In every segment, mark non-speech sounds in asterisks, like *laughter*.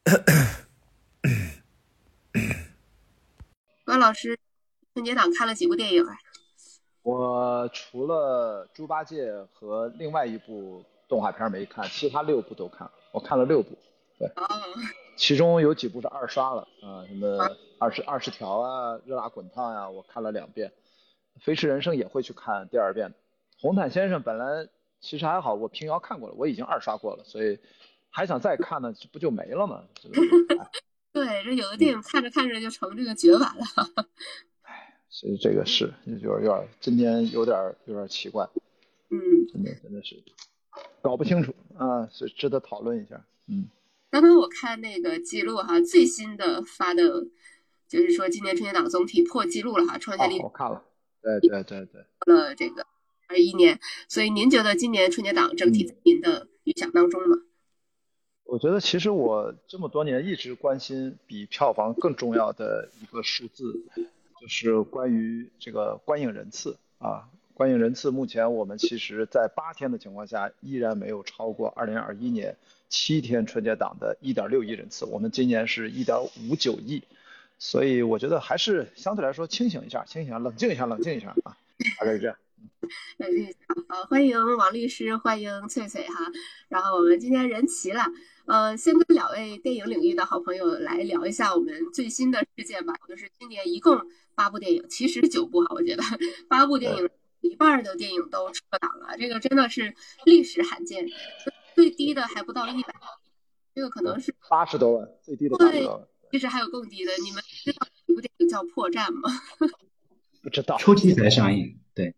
*coughs* 关老师，春节档看了几部电影啊？我除了猪八戒和另外一部动画片没看，其他六部都看了，我看了六部，对，哦，其中有几部是二刷了啊，什么二十二十条啊，热辣滚烫呀、我看了两遍，飞驰人生也会去看第二遍，红毯先生本来其实还好，我平遥看过了，我已经二刷过了，所以还想再看呢，这不就没了吗？*laughs* 对，这有的电影看着看着就成这个绝版了。*laughs* 哎，其实这个是有点有点今天有点有点奇怪，嗯，真的真的是搞不清楚啊，是值得讨论一下。嗯，刚刚我看那个记录哈，最新的发的，就是说今年春节档总体破纪录了哈，创下哦历，我看了，对对对对，了这个二一年。所以您觉得今年春节档整体在您的预想当中吗？我觉得其实我这么多年一直关心比票房更重要的一个数字，就是关于这个观影人次啊。观影人次目前我们其实在八天的情况下，依然没有超过2021年七天春节档的1.6亿人次，我们今年是1.59亿，所以我觉得还是相对来说清醒一下，清醒一下，冷静一下，冷静一下啊，大概是这样。呃，好，欢迎王律师，欢迎翠翠哈。然后我们今天人齐了，呃，先跟两位电影领域的好朋友来聊一下我们最新的事件吧。就是今年一共八部电影，其实九部哈，我觉得八部电影，一半儿的电影都撤档了，这个真的是历史罕见，最低的还不到一百，这个可能是八十多万，最低的八十多万，其实还有更低的。你们知道有部电影叫《破绽》吗？*laughs* 不知道。初期才上映，对。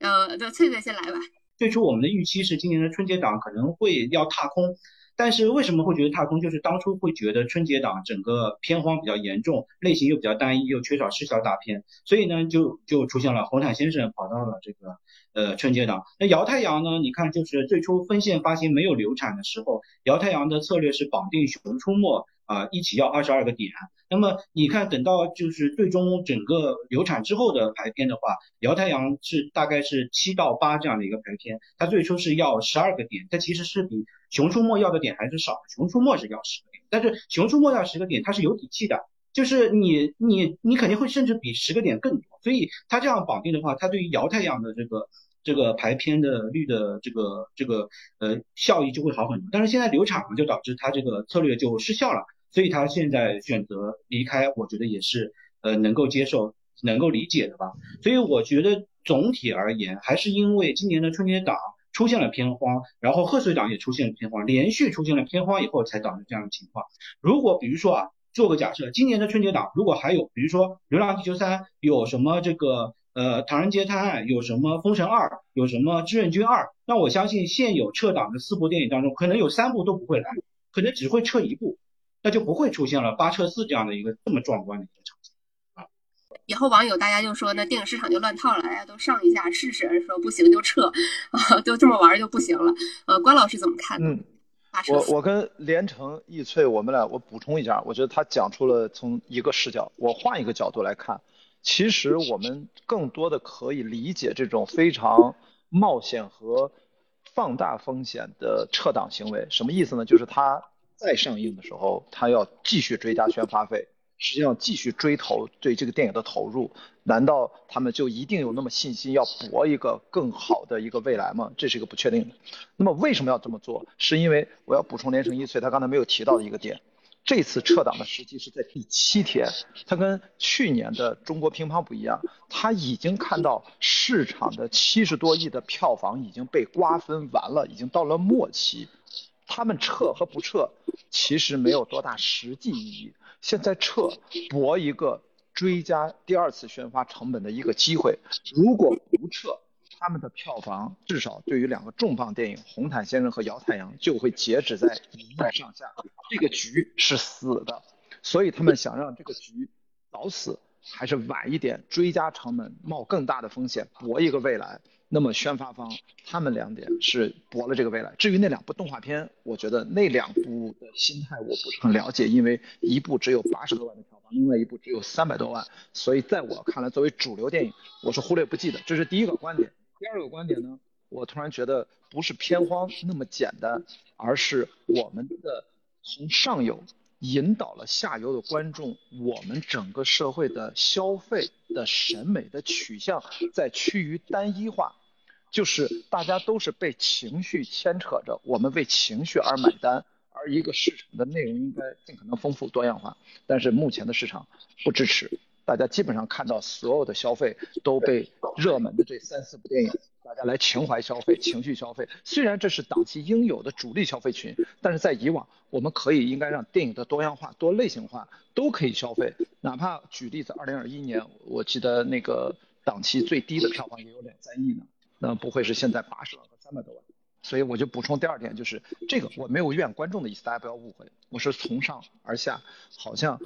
呃，对，翠翠先来吧。最初我们的预期是今年的春节档可能会要踏空，但是为什么会觉得踏空？就是当初会觉得春节档整个片荒比较严重，类型又比较单一，又缺少视效大片，所以呢就就出现了红毯先生跑到了这个呃春节档。那姚太阳呢？你看就是最初分线发行没有流产的时候，姚太阳的策略是绑定《熊出没》啊、一起要二十二个点。那么你看等到就是最终整个流产之后的排片的话，摇太阳是大概是七到八这样的一个排片，它最初是要十二个点，它其实是比熊出没要的点还是少，熊出没是要十个点，但是熊出没要十个点，它是有底气的，就是你你你肯定会甚至比十个点更多，所以它这样绑定的话，它对于摇太阳的这个这个排片的率的这个这个呃效益就会好很多，但是现在流产了，就导致它这个策略就失效了，所以他现在选择离开，我觉得也是呃能够接受、能够理解的吧。所以我觉得总体而言，还是因为今年的春节档出现了偏荒，然后贺岁档也出现了偏荒，连续出现了偏荒以后，才导致这样的情况。如果比如说啊，做个假设，今年的春节档如果还有，比如说《流浪地球三》，有什么这个呃《唐人街探案》，有什么《封神二》，有什么《志愿军二》，那我相信现有撤档的四部电影当中，可能有三部都不会来，可能只会撤一部。那就不会出现了八撤四这样的一个这么壮观的一个场景啊。以后网友大家就说，那电影市场就乱套了，大家都上一下试试，说不行就撤，啊，就这么玩就不行了。呃，关老师怎么看呢？嗯，八撤四我我跟连城、易翠，我们俩我补充一下，我觉得他讲出了从一个视角，我换一个角度来看，其实我们更多的可以理解这种非常冒险和放大风险的撤档行为。什么意思呢？就是他再上映的时候，他要继续追加宣发费，实际上继续追投对这个电影的投入。难道他们就一定有那么信心要搏一个更好的一个未来吗？这是一个不确定的。那么为什么要这么做？是因为我要补充连城一岁他刚才没有提到的一个点，这次撤档的时机是在第七天，它跟去年的中国乒乓不一样，他已经看到市场的七十多亿的票房已经被瓜分完了，已经到了末期，他们撤和不撤其实没有多大实际意义，现在撤搏一个追加第二次宣发成本的一个机会，如果不撤。他们的票房至少对于两个重磅电影《红毯先生》和《姚太阳》就会截止在一亿上下，这个局是死的，所以他们想让这个局早死还是晚一点，追加成本冒更大的风险搏一个未来。那么宣发方他们两点是搏了这个未来。至于那两部动画片，我觉得那两部的心态我不是很了解，因为一部只有八十多万的票房，另外一部只有三百多万，所以在我看来，作为主流电影，我是忽略不计的。这是第一个观点。第二个观点呢，我突然觉得不是片荒那么简单，而是我们的从上游引导了下游的观众，我们整个社会的消费的审美的取向在趋于单一化，就是大家都是被情绪牵扯着，我们为情绪而买单，而一个市场的内容应该尽可能丰富多样化，但是目前的市场不支持，大家基本上看到所有的消费都被热门的这三四部电影。大家来情怀消费、情绪消费，虽然这是档期应有的主力消费群，但是在以往，我们可以应该让电影的多样化、多类型化都可以消费。哪怕举例子，二零二一年，我记得那个档期最低的票房也有两三亿呢，那不会是现在八十万和三百多万。所以我就补充第二点，就是这个我没有怨观众的意思，大家不要误会，我是从上而下，好像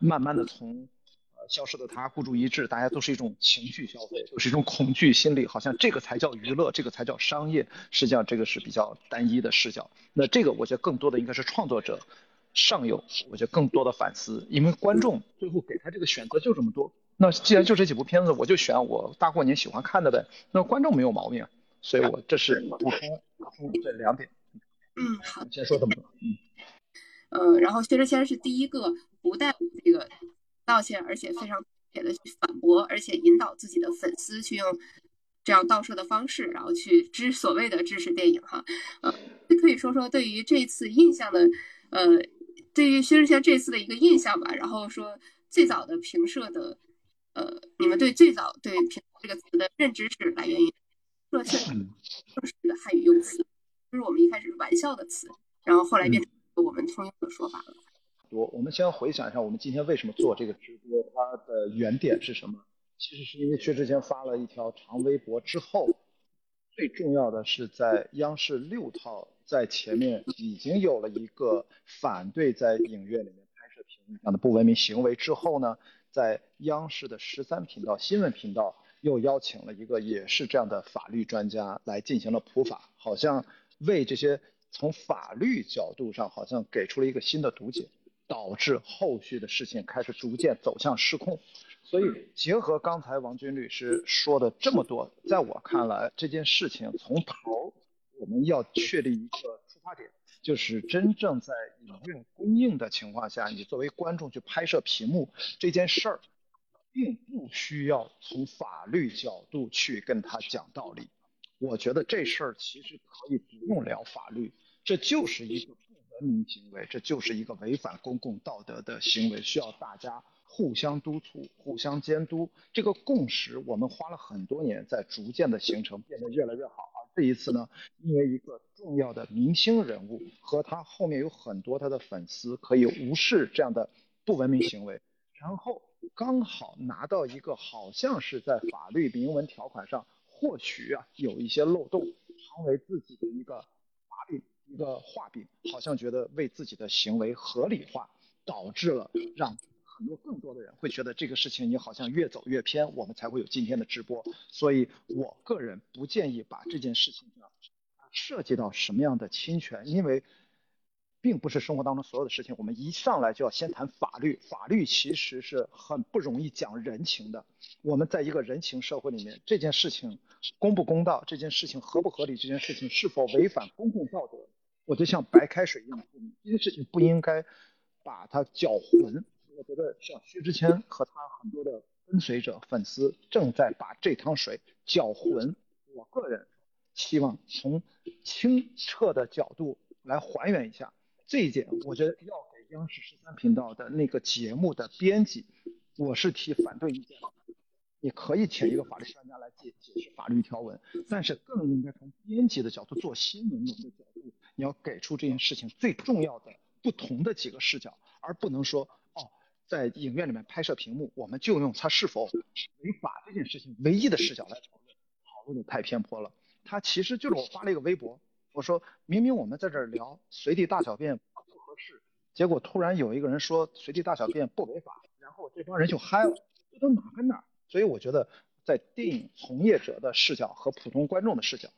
慢慢的从。呃消失的他，孤注一掷，大家都是一种情绪消费，都是一种恐惧心理，好像这个才叫娱乐，这个才叫商业。实际上这个是比较单一的视角。那这个我觉得更多的应该是创作者上游，我觉得更多的反思，因为观众最后给他这个选择就这么多。那既然就这几部片子，我就选我大过年喜欢看的呗。那观众没有毛病，所以我这是补充补充这两点。嗯，好，先说这么多。嗯，呃，然后薛之谦是第一个不带这个。道歉，而且非常铁的去反驳，而且引导自己的粉丝去用这样倒射的方式，然后去支所谓的支持电影哈。呃，可以说说对于这次印象的，呃，对于薛之谦这次的一个印象吧。然后说最早的评社的，呃，你们对最早对评这个词的认知是来源于社测正式的汉语用词，就是我们一开始玩笑的词，然后后来变成我们通用的说法了。我，我们先回想一下，我们今天为什么做这个直播，它的原点是什么？其实是因为薛之谦发了一条长微博之后，最重要的是在央视六套在前面已经有了一个反对在影院里面拍摄屏幕上的不文明行为之后呢，在央视的十三频道新闻频道又邀请了一个也是这样的法律专家来进行了普法，好像为这些从法律角度上好像给出了一个新的读解。导致后续的事情开始逐渐走向失控，所以结合刚才王军律师说的这么多，在我看来，这件事情从头我们要确立一个出发点，就是真正在影院供应的情况下，你作为观众去拍摄屏幕这件事儿，并不需要从法律角度去跟他讲道理。我觉得这事儿其实可以不用聊法律，这就是一个不。文明行为，这就是一个违反公共道德的行为，需要大家互相督促、互相监督。这个共识，我们花了很多年在逐渐的形成，变得越来越好。这一次呢，因为一个重要的明星人物和他后面有很多他的粉丝，可以无视这样的不文明行为，然后刚好拿到一个好像是在法律明文条款上或许啊有一些漏洞，成为自己的一个把柄。一个画饼，好像觉得为自己的行为合理化，导致了让很多更多的人会觉得这个事情你好像越走越偏，我们才会有今天的直播。所以我个人不建议把这件事情啊涉及到什么样的侵权，因为并不是生活当中所有的事情，我们一上来就要先谈法律。法律其实是很不容易讲人情的。我们在一个人情社会里面，这件事情公不公道，这件事情合不合理，这件事情是否违反公共道德？我就像白开水一样，这件事情不应该把它搅浑。我觉得像薛之谦和他很多的跟随者、粉丝正在把这汤水搅浑。我个人希望从清澈的角度来还原一下这一点。我觉得要给央视十三频道的那个节目的编辑，我是提反对意见的。你可以请一个法律专家来解解释法律条文，但是更应该从编辑的角度、做新闻的角度。你要给出这件事情最重要的不同的几个视角，而不能说，在影院里面拍摄屏幕，我们就用它是否违法这件事情唯一的视角来讨论，讨论的太偏颇了。它其实就是我发了一个微博，我说明明我们在这儿聊随地大小便不合适，结果突然有一个人说随地大小便不违法，然后这帮人就嗨了，这都哪跟哪？所以我觉得在电影从业者的视角和普通观众的视角，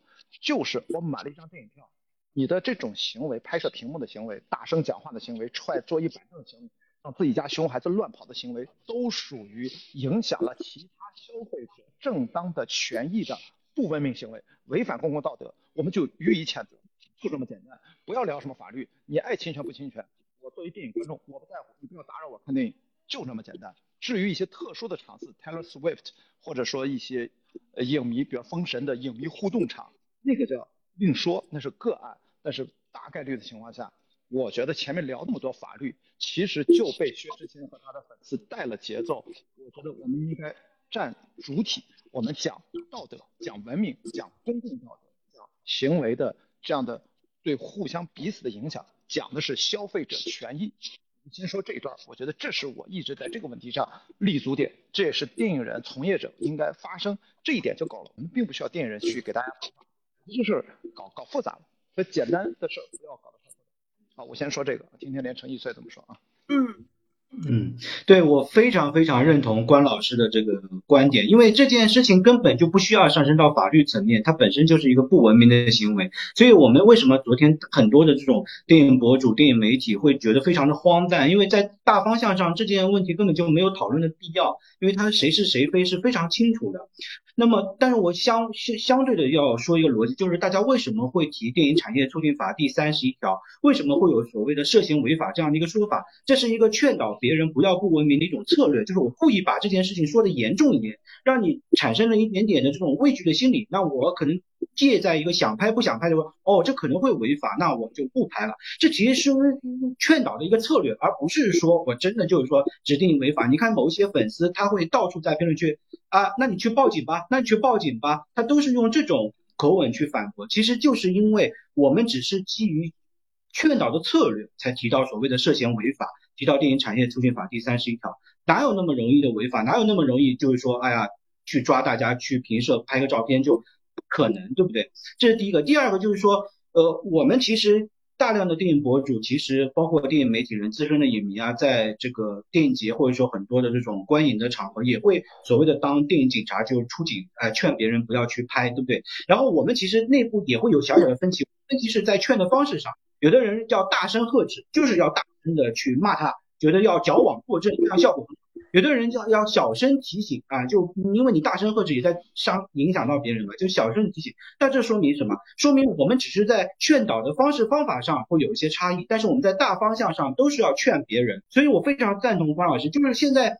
就是我买了一张电影票。你的这种行为，拍摄屏幕的行为，大声讲话的行为，踹桌椅板凳的行为，让自己家熊孩子乱跑的行为，都属于影响了其他消费者正当的权益的不文明行为，违反公共道德，我们就予以谴责，就这么简单。不要聊什么法律，你爱侵权不侵权，我作为。电影观众，我不在乎，你不要打扰我看电影，就这么简单。至于一些特殊的场次，Taylor Swift，或者说一些影迷，比如封神的影迷互动场，那个叫另说，那是个案。但是大概率的情况下，我觉得前面聊那么多法律，其实就被薛之谦和他的粉丝带了节奏。我觉得我们应该占主体，我们讲道德，讲文明，讲公共道德，讲行为的这样的对互相彼此的影响，讲的是消费者权益。先说这一段，我觉得这是我一直在这个问题上立足点，这也是电影人从业者应该发声这一点就够了。我们并不需要电影人去给大家，就是搞搞复杂了，所以简单的事不要搞得太。好，我先说这个，今天连陈一岁怎么说啊？嗯。嗯，对我非常非常认同关老师的这个观点，因为这件事情根本就不需要上升到法律层面，它本身就是一个不文明的行为。所以我们为什么昨天很多的这种电影博主、电影媒体会觉得非常的荒诞？因为在大方向上这件问题根本就没有讨论的必要，因为它谁是谁非是非常清楚的。那么，但是我相相相对的要说一个逻辑，就是大家为什么会提《电影产业促进法》第三十一条？为什么会有所谓的涉嫌违法这样的一个说法？这是一个劝导别人不要不文明的一种策略，就是我故意把这件事情说的严重一点，让你产生了一点点的这种畏惧的心理。那我可能借在一个想拍不想拍的说，哦，这可能会违法，那我就不拍了。这其实是劝导的一个策略，而不是说我真的就是说指定违法。你看某一些粉丝，他会到处在评论区啊，那你去报警吧。那你去报警吧，他都是用这种口吻去反驳，其实就是因为我们只是基于劝导的策略才提到所谓的涉嫌违法，提到电影产业促进法第三十一条，哪有那么容易的违法，哪有那么容易就是说，哎呀，去抓大家去评摄拍个照片就可能，对不对？这是第一个，第二个就是说，呃，我们其实。大量的电影博主，其实包括电影媒体人、资深的影迷啊，在这个电影节或者说很多的这种观影的场合，也会所谓的当电影警察，就出警，哎，劝别人不要去拍，对不对？然后我们其实内部也会有小小的分歧，分歧是在劝的方式上，有的人要大声喝止，就是要大声的去骂他，觉得要矫枉过正，这样效果。有的人叫要小声提醒啊，就因为你大声喝止也在伤影响到别人嘛，就小声提醒。但这说明什么？说明我们只是在劝导的方式方法上会有一些差异，但是我们在大方向上都是要劝别人。所以我非常赞同方老师，就是现在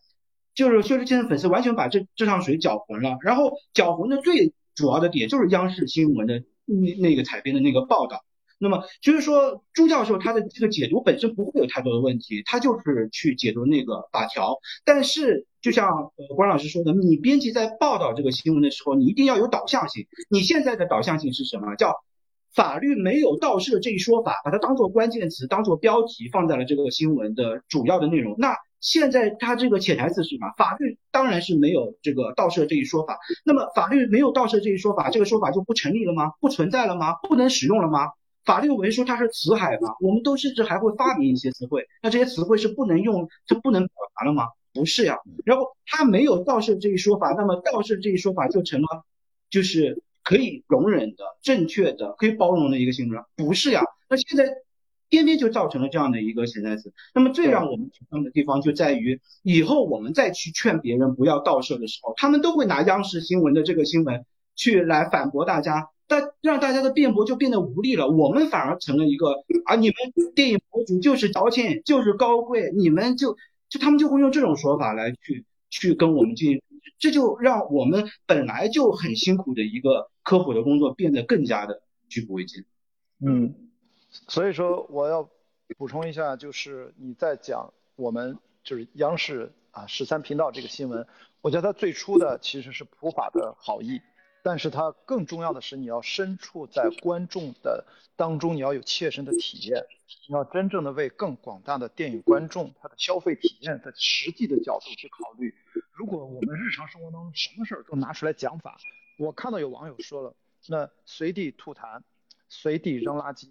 就是薛之谦的粉丝完全把这这趟水搅浑了，然后搅浑的最主要的点就是央视新闻的那那个采编的那个报道。那么就是说，朱教授他的这个解读本身不会有太多的问题，他就是去解读那个法条。但是就像呃关老师说的，你编辑在报道这个新闻的时候，你一定要有导向性。你现在的导向性是什么？叫法律没有盗摄这一说法，把它当做关键词，当做标题放在了这个新闻的主要的内容。那现在它这个潜台词是什么？法律当然是没有这个盗摄这一说法。那么法律没有盗摄这一说法，这个说法就不成立了吗？不存在了吗？不能使用了吗？法律文书它是词海嘛，我们都甚至还会发明一些词汇，那这些词汇是不能用，就不能表达了吗？不是呀。然后它没有盗摄这一说法，那么盗摄这一说法就成了就是可以容忍的、正确的、可以包容的一个性质了？不是呀。那现在偏偏就造成了这样的一个潜台词。那么最让我们沮丧的地方就在于，以后我们再去劝别人不要盗摄的时候，他们都会拿央视新闻的这个新闻去来反驳大家。但让大家的辩驳就变得无力了，我们反而成了一个啊，你们电影博主就是矫情，就是高贵，你们就就他们就会用这种说法来去去跟我们进行，这就让我们本来就很辛苦的一个科普的工作变得更加的举步维艰。嗯，所以说我要补充一下，就是你在讲我们就是央视啊十三频道这个新闻，我觉得它最初的其实是普法的好意。但是它更重要的是，你要身处在观众的当中，你要有切身的体验，你要真正的为更广大的电影观众他的消费体验的实际的角度去考虑。如果我们日常生活当中什么事儿都拿出来讲法，我看到有网友说了，那随地吐痰、随地扔垃圾、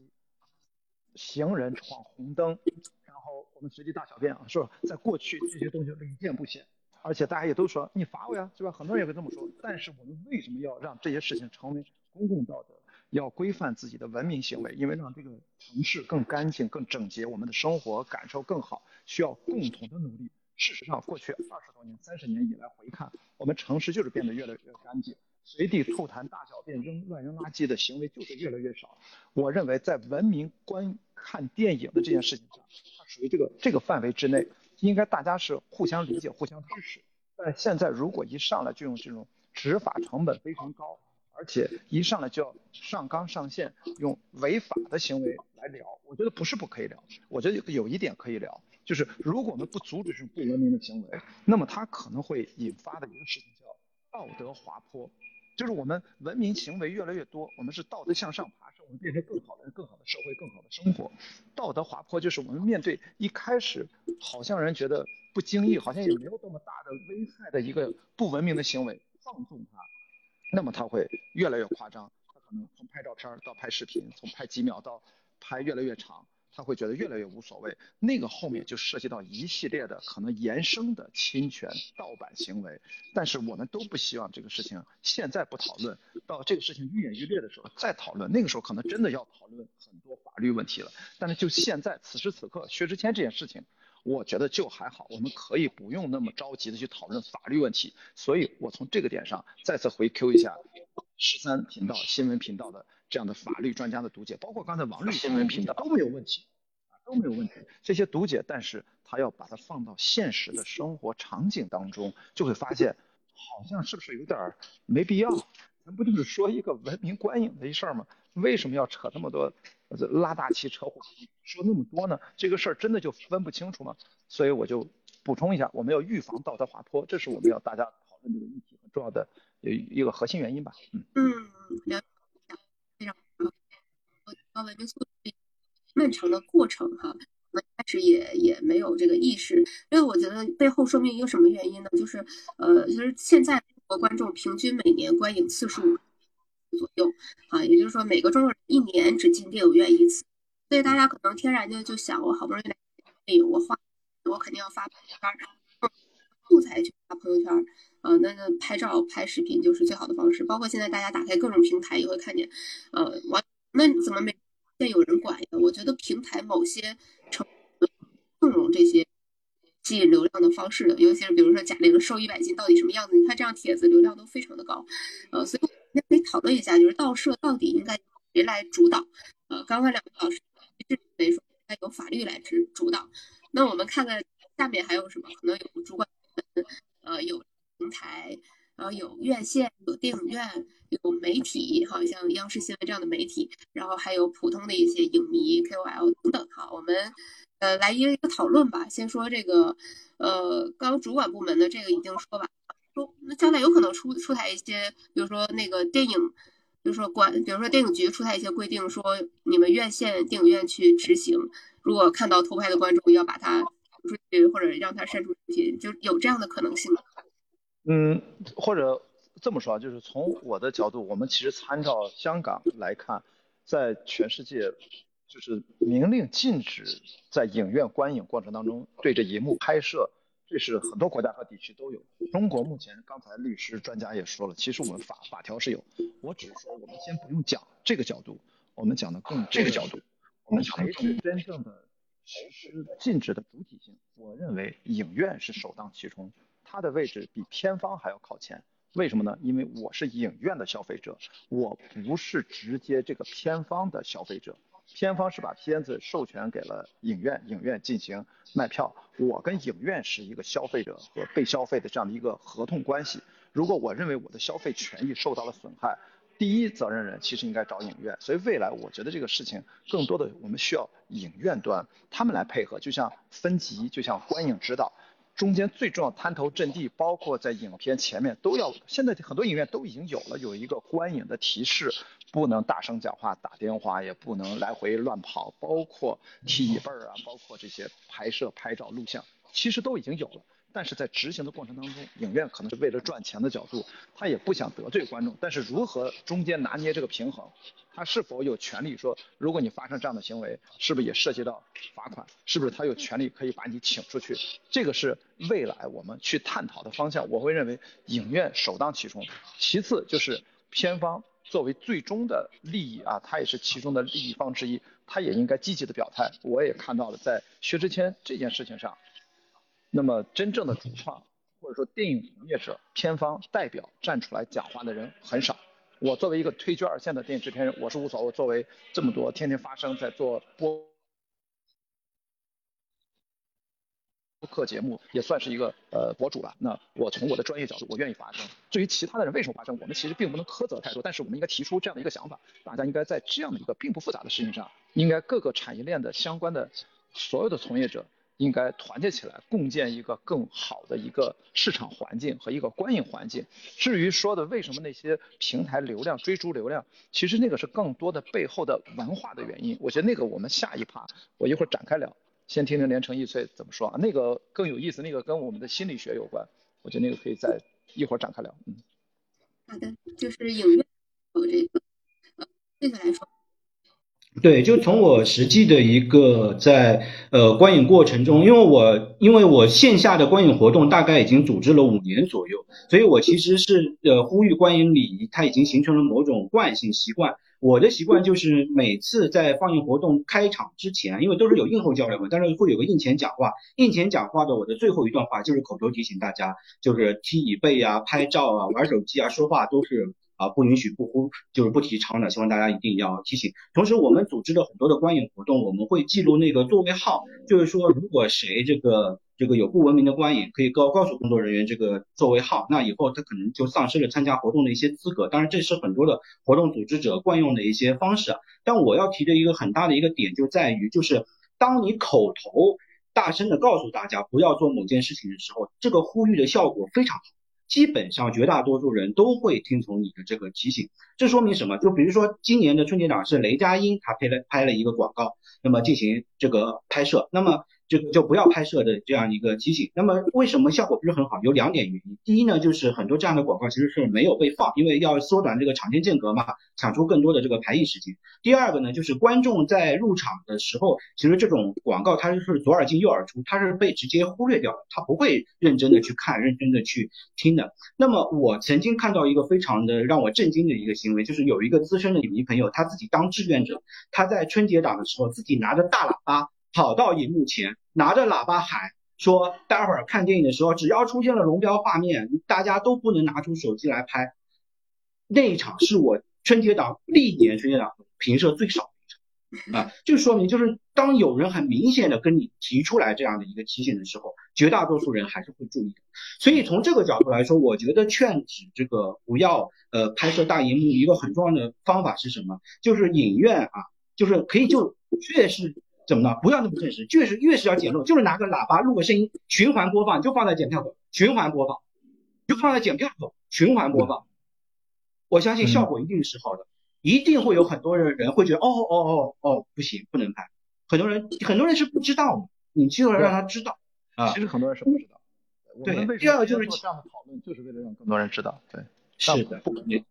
行人闯红灯，然后我们随地大小便啊，是吧？在过去这些东西屡见不鲜。而且大家也都说你罚我呀，对吧？很多人也会这么说。但是我们为什么要让这些事情成为公共道德？要规范自己的文明行为，因为让这个城市更干净、更整洁，我们的生活感受更好，需要共同的努力。事实上，过去二十多年、三十年以来回看，我们城市就是变得越来越干净，随地吐痰、大小便、扔乱扔垃圾的行为就是越来越少。我认为，在文明观看电影的这件事情上，它属于这个这个范围之内，应该大家是互相理解、互相支持。但现在如果一上来就用这种执法成本非常高，而且一上来就要上纲上线，用违法的行为来聊，我觉得不是不可以聊，我觉得有一点可以聊，就是如果我们不阻止这种不文明的行为，那么它可能会引发的一个事情叫道德滑坡。就是我们文明行为越来越多，我们是道德向上爬升，我们变成更好的人、更好的社会、更好的生活。道德滑坡就是我们面对一开始好像人觉得不经意，好像也没有这么大的危害的一个不文明的行为，放纵它，那么它会越来越夸张。它可能从拍照片到拍视频，从拍几秒到拍越来越长。他会觉得越来越无所谓，那个后面就涉及到一系列的可能延伸的侵权、盗版行为，但是我们都不希望这个事情现在不讨论，到这个事情愈演愈烈的时候再讨论，那个时候可能真的要讨论很多法律问题了。但是就现在此时此刻，薛之谦这件事情，我觉得就还好，我们可以不用那么着急的去讨论法律问题。所以我从这个点上再次回 Q 一下十三频道新闻频道的。这样的法律专家的读解，包括刚才王律新闻频道都没有问题，啊都没有问题。这些读解，但是他要把它放到现实的生活场景当中，就会发现好像是不是有点没必要？咱不就是说一个文明观影的一事儿吗？为什么要扯那么多拉大旗扯火旗，说那么多呢？这个事儿真的就分不清楚吗？所以我就补充一下，我们要预防道德滑坡，这是我们要大家讨论这个议题很重要的一个核心原因吧。嗯嗯。非常高文明素质漫长的过程哈，一开始也也没有这个意识，因为我觉得背后说明一个什么原因呢？就是呃，其实现在中国观众平均每年观影次数左右啊，也就是说每个中国人一年只进电影院一次，所以大家可能天然的就想，我好不容易来电影，我花我肯定要发朋友圈，素材去发朋友圈，呃，那那拍照拍视频就是最好的方式，包括现在大家打开各种平台也会看见，呃，我。那怎么没见有人管呀？我觉得平台某些成纵容这些吸引流量的方式的，尤其是比如说贾玲瘦一百斤到底什么样子？你看这样帖子流量都非常的高，呃，所以也可以讨论一下，就是盗摄到底应该谁来主导？呃，刚刚两位老师一致认为说应该由法律来主主导。那我们看看下面还有什么？可能有主管呃，有平台。然后有院线，有电影院，有媒体，好像央视新闻这样的媒体，然后还有普通的一些影迷、KOL 等等。哈，我们呃来一个一个讨论吧。先说这个，呃，刚主管部门的这个已经说完了，说那将来有可能出出台一些，比如说那个电影，比如说管，比如说电影局出台一些规定，说你们院线电影院去执行，如果看到偷拍的观众，要把他出去或者让他删除视频，就有这样的可能性吗？嗯，或者这么说啊，就是从我的角度，我们其实参照香港来看，在全世界，就是明令禁止在影院观影过程当中对着荧幕拍摄，这是很多国家和地区都有。中国目前刚才律师专家也说了，其实我们法法条是有，我只是说我们先不用讲这个角度，我们讲的更这个角度，我们谁是真正的实施禁止的主体性？我认为影院是首当其冲。它的位置比片方还要靠前，为什么呢？因为我是影院的消费者，我不是直接这个片方的消费者。片方是把片子授权给了影院，影院进行卖票，我跟影院是一个消费者和被消费的这样的一个合同关系。如果我认为我的消费权益受到了损害，第一责任人其实应该找影院。所以未来我觉得这个事情更多的我们需要影院端他们来配合，就像分级，就像观影指导。中间最重要滩头阵地，包括在影片前面都要。现在很多影院都已经有了，有一个观影的提示，不能大声讲话、打电话，也不能来回乱跑，包括踢椅背儿啊，包括这些拍摄、拍照、录像，其实都已经有了。但是在执行的过程当中，影院可能是为了赚钱的角度，他也不想得罪观众。但是如何中间拿捏这个平衡，他是否有权利说，如果你发生这样的行为，是不是也涉及到罚款？是不是他有权利可以把你请出去？这个是未来我们去探讨的方向。我会认为影院首当其冲，其次就是片方作为最终的利益啊，他也是其中的利益方之一，他也应该积极的表态。我也看到了在薛之谦这件事情上。那么真正的主创或者说电影从业者、片方代表站出来讲话的人很少。我作为一个退居二线的电影制片人，我是无所谓。作为这么多天天发生在做播播客节目，也算是一个呃博主吧。那我从我的专业角度，我愿意发声。至于其他的人为什么发声，我们其实并不能苛责太多，但是我们应该提出这样的一个想法：大家应该在这样的一个并不复杂的事情上，应该各个产业链的相关的所有的从业者应该团结起来，共建一个更好的一个市场环境和一个观影环境。至于说的为什么那些平台流量追逐流量，其实那个是更多的背后的文化的原因。我觉得那个我们下一趴我一会儿展开聊，先听听连城易翠怎么说啊？那个更有意思，那个跟我们的心理学有关，我觉得那个可以再一会儿展开聊。嗯，好的，就是影院有这个，呃，对他来说。对，就从我实际的一个在呃观影过程中，因为我因为我线下的观影活动大概已经组织了五年左右，所以我其实是呃呼吁观影礼仪，它已经形成了某种惯性习惯。我的习惯就是每次在放映活动开场之前，因为都是有映后交流嘛，但是会有个映前讲话。映前讲话的我的最后一段话就是口头提醒大家，就是踢椅背啊、拍照啊、玩手机啊、说话都是。啊，不允许不呼，就是不提倡的，希望大家一定要提醒。同时，我们组织的很多的观影活动，我们会记录那个座位号，就是说，如果谁这个这个有不文明的观影，可以告告诉工作人员这个座位号，那以后他可能就丧失了参加活动的一些资格。当然，这是很多的活动组织者惯用的一些方式。但我要提的一个很大的一个点就在于，就是当你口头大声的告诉大家不要做某件事情的时候，这个呼吁的效果非常好。基本上绝大多数人都会听从你的这个提醒，这说明什么？就比如说今年的春节档是雷佳音他拍了拍了一个广告，那么进行这个拍摄，那么。就就不要拍摄的这样一个提醒。那么为什么效果不是很好？有两点原因。第一呢，就是很多这样的广告其实是没有被放，因为要缩短这个场间间隔嘛，抢出更多的这个排异时间。第二个呢，就是观众在入场的时候，其实这种广告它是左耳进右耳出，它是被直接忽略掉的，他不会认真的去看，认真的去听的。那么我曾经看到一个非常的让我震惊的一个行为，就是有一个资深的影迷朋友，他自己当志愿者，他在春节档的时候自己拿着大喇叭。跑到荧幕前，拿着喇叭喊说：“待会儿看电影的时候，只要出现了龙标画面，大家都不能拿出手机来拍。”那一场是我春节档历年春节档评射最少的一场啊，就说明就是当有人很明显的跟你提出来这样的一个提醒的时候，绝大多数人还是会注意的。所以从这个角度来说，我觉得劝止这个不要呃拍摄大荧幕一个很重要的方法是什么？就是影院啊，就是可以就确实。怎么呢？不要那么正式，越是越是要简陋，就是拿个喇叭录个声音，循环播放，就放在检票口，循环播放，就放在检票口，循环播放。我相信效果一定是好的，一定会有很多人人会觉得，哦哦哦哦，不行，不能拍。很多人很多人是不知道的，你就要让他知道啊。其实很多人是不知道。对，第二个就是这样的讨论，就是为了让更多人知道。对，是的，不可能。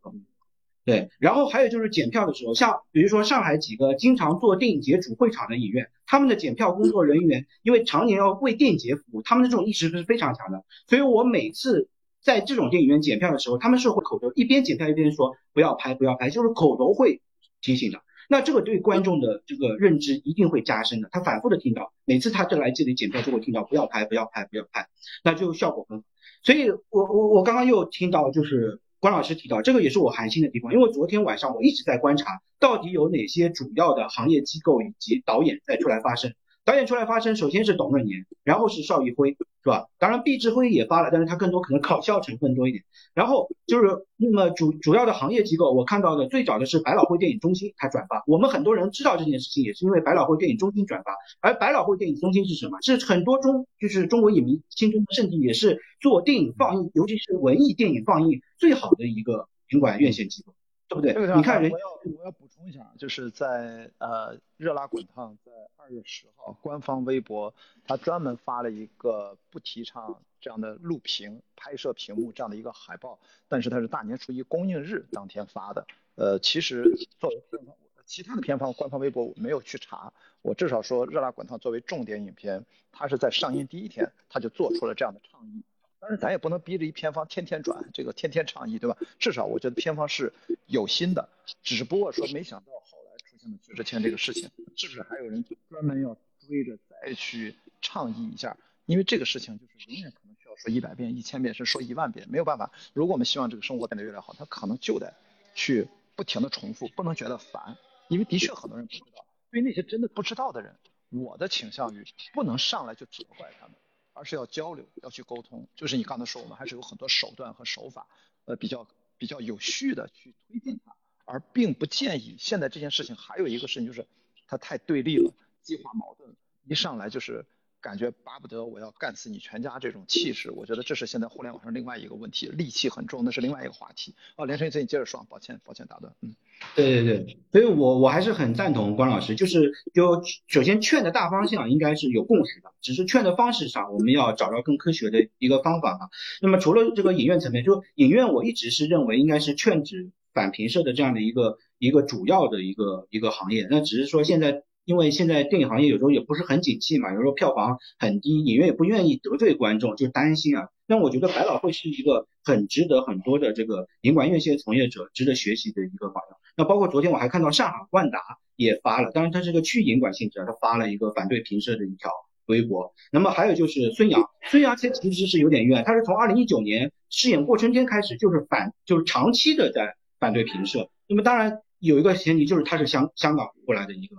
对，然后还有就是检票的时候，像比如说上海几个经常做电影节主会场的影院，他们的检票工作人员因为常年要为电影节服务，他们的这种意识是非常强的。所以我每次在这种电影院检票的时候，他们是会口头一边检票一边说不要拍，不要拍，就是口头会提醒的。那这个对观众的这个认知一定会加深的，他反复的听到，每次他就来这里检票就会听到不要拍，不要拍，不要拍，那就效果很好。所以我我我刚刚又听到就是。关老师提到，这个也是我寒心的地方，因为昨天晚上我一直在观察，到底有哪些主要的行业机构以及导演在出来发声。导演出来发声，首先是董润年，然后是邵艺辉，是吧？当然毕志辉也发了，但是他更多可能搞笑成分多一点。然后就是那么主主要的行业机构，我看到的最早的是百老汇电影中心，他转发。我们很多人知道这件事情，也是因为百老汇电影中心转发。而百老汇电影中心是什么？是很多中就是中国影迷心中的圣地，也是做电影放映，尤其是文艺电影放映最好的一个品管院线机构。对不对？你看，我要我要补充一下，就是在呃热辣滚烫在二月十号官方微博，他专门发了一个不提倡这样的录屏拍摄屏幕这样的一个海报，但是它是大年初一公映日当天发的。呃，其实作为片方，其他的片方官方微博我没有去查，我至少说热辣滚烫作为重点影片，它是在上映第一天它就做出了这样的倡议。但是咱也不能逼着一偏方天天转，这个天天倡议，对吧？至少我觉得片方是有心的，只不过说没想到后来出现了薛之谦这个事情，是不是还有人专门要追着再去倡议一下？因为这个事情就是永远可能需要说一百遍、一千遍，甚至说一万遍，没有办法。如果我们希望这个生活变得越来越好，他可能就得去不停的重复，不能觉得烦，因为的确很多人不知道。对于那些真的不知道的人，我的倾向于不能上来就责怪他们。而是要交流，要去沟通。就是你刚才说，我们还是有很多手段和手法，呃，比较比较有序的去推进它，而并不建议现在这件事情还有一个事情就是它太对立了，激化矛盾，一上来就是。感觉巴不得我要干死你全家这种气势，我觉得这是现在互联网上另外一个问题，戾气很重，那是另外一个话题。哦，连晨，你接着说，抱歉，抱歉打断。嗯，对对对，所以我我还是很赞同关老师，就是就首先劝的大方向应该是有共识的，只是劝的方式上我们要找到更科学的一个方法啊。那么除了这个影院层面，就影院我一直是认为应该是劝止反频射的这样的一个一个主要的一个一个行业，那只是说现在。因为现在电影行业有时候也不是很景气嘛，有时候票房很低，影院也不愿意得罪观众，就担心啊。那我觉得百老汇是一个很值得很多的这个影管院线从业者值得学习的一个榜样。那包括昨天我还看到上海万达也发了，当然它是个去影管性质，它发了一个反对评社的一条微博。那么还有就是孙杨，孙杨其实其实是有点冤，他是从二零一九年饰演过春天开始就是反，就是长期的在反对评社。那么当然有一个前提就是他是香香港过来的一个。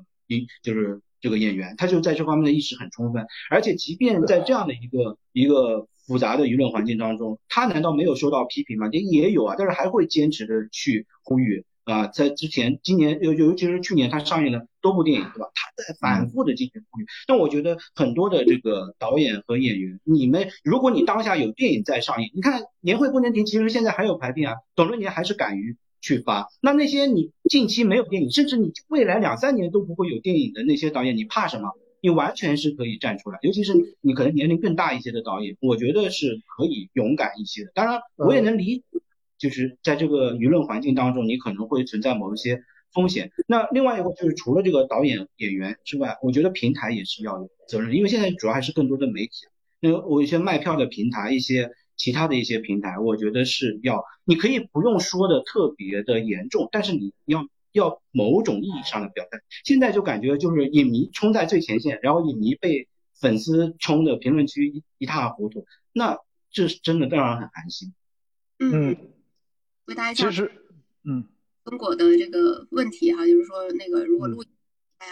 就是这个演员，他就在这方面的意识很充分，而且即便在这样的一个一个复杂的舆论环境当中，他难道没有受到批评吗？也也有啊，但是还会坚持的去呼吁啊。在之前，今年尤尤其是去年，他上映了多部电影，对吧？他在反复的进行呼吁。但我觉得很多的这个导演和演员，你们如果你当下有电影在上映，你看年会不能停，其实现在还有排片啊，董润年还是敢于。去发，那那些你近期没有电影，甚至你未来两三年都不会有电影的那些导演，你怕什么？你完全是可以站出来，尤其是你可能年龄更大一些的导演，我觉得是可以勇敢一些的。当然，我也能理解，就是在这个舆论环境当中，你可能会存在某一些风险。那另外一个就是除了这个导演演员之外，我觉得平台也是要有责任，因为现在主要还是更多的媒体，那我一些卖票的平台一些。其他的一些平台，我觉得是要，你可以不用说的特别的严重，但是你要要某种意义上的表态。现在就感觉就是影迷冲在最前线，然后影迷被粉丝冲的评论区一一塌糊涂，那这是真的让人很寒心。嗯，回答一下，其实，嗯，中国的这个问题哈，就是说那个如果录，大家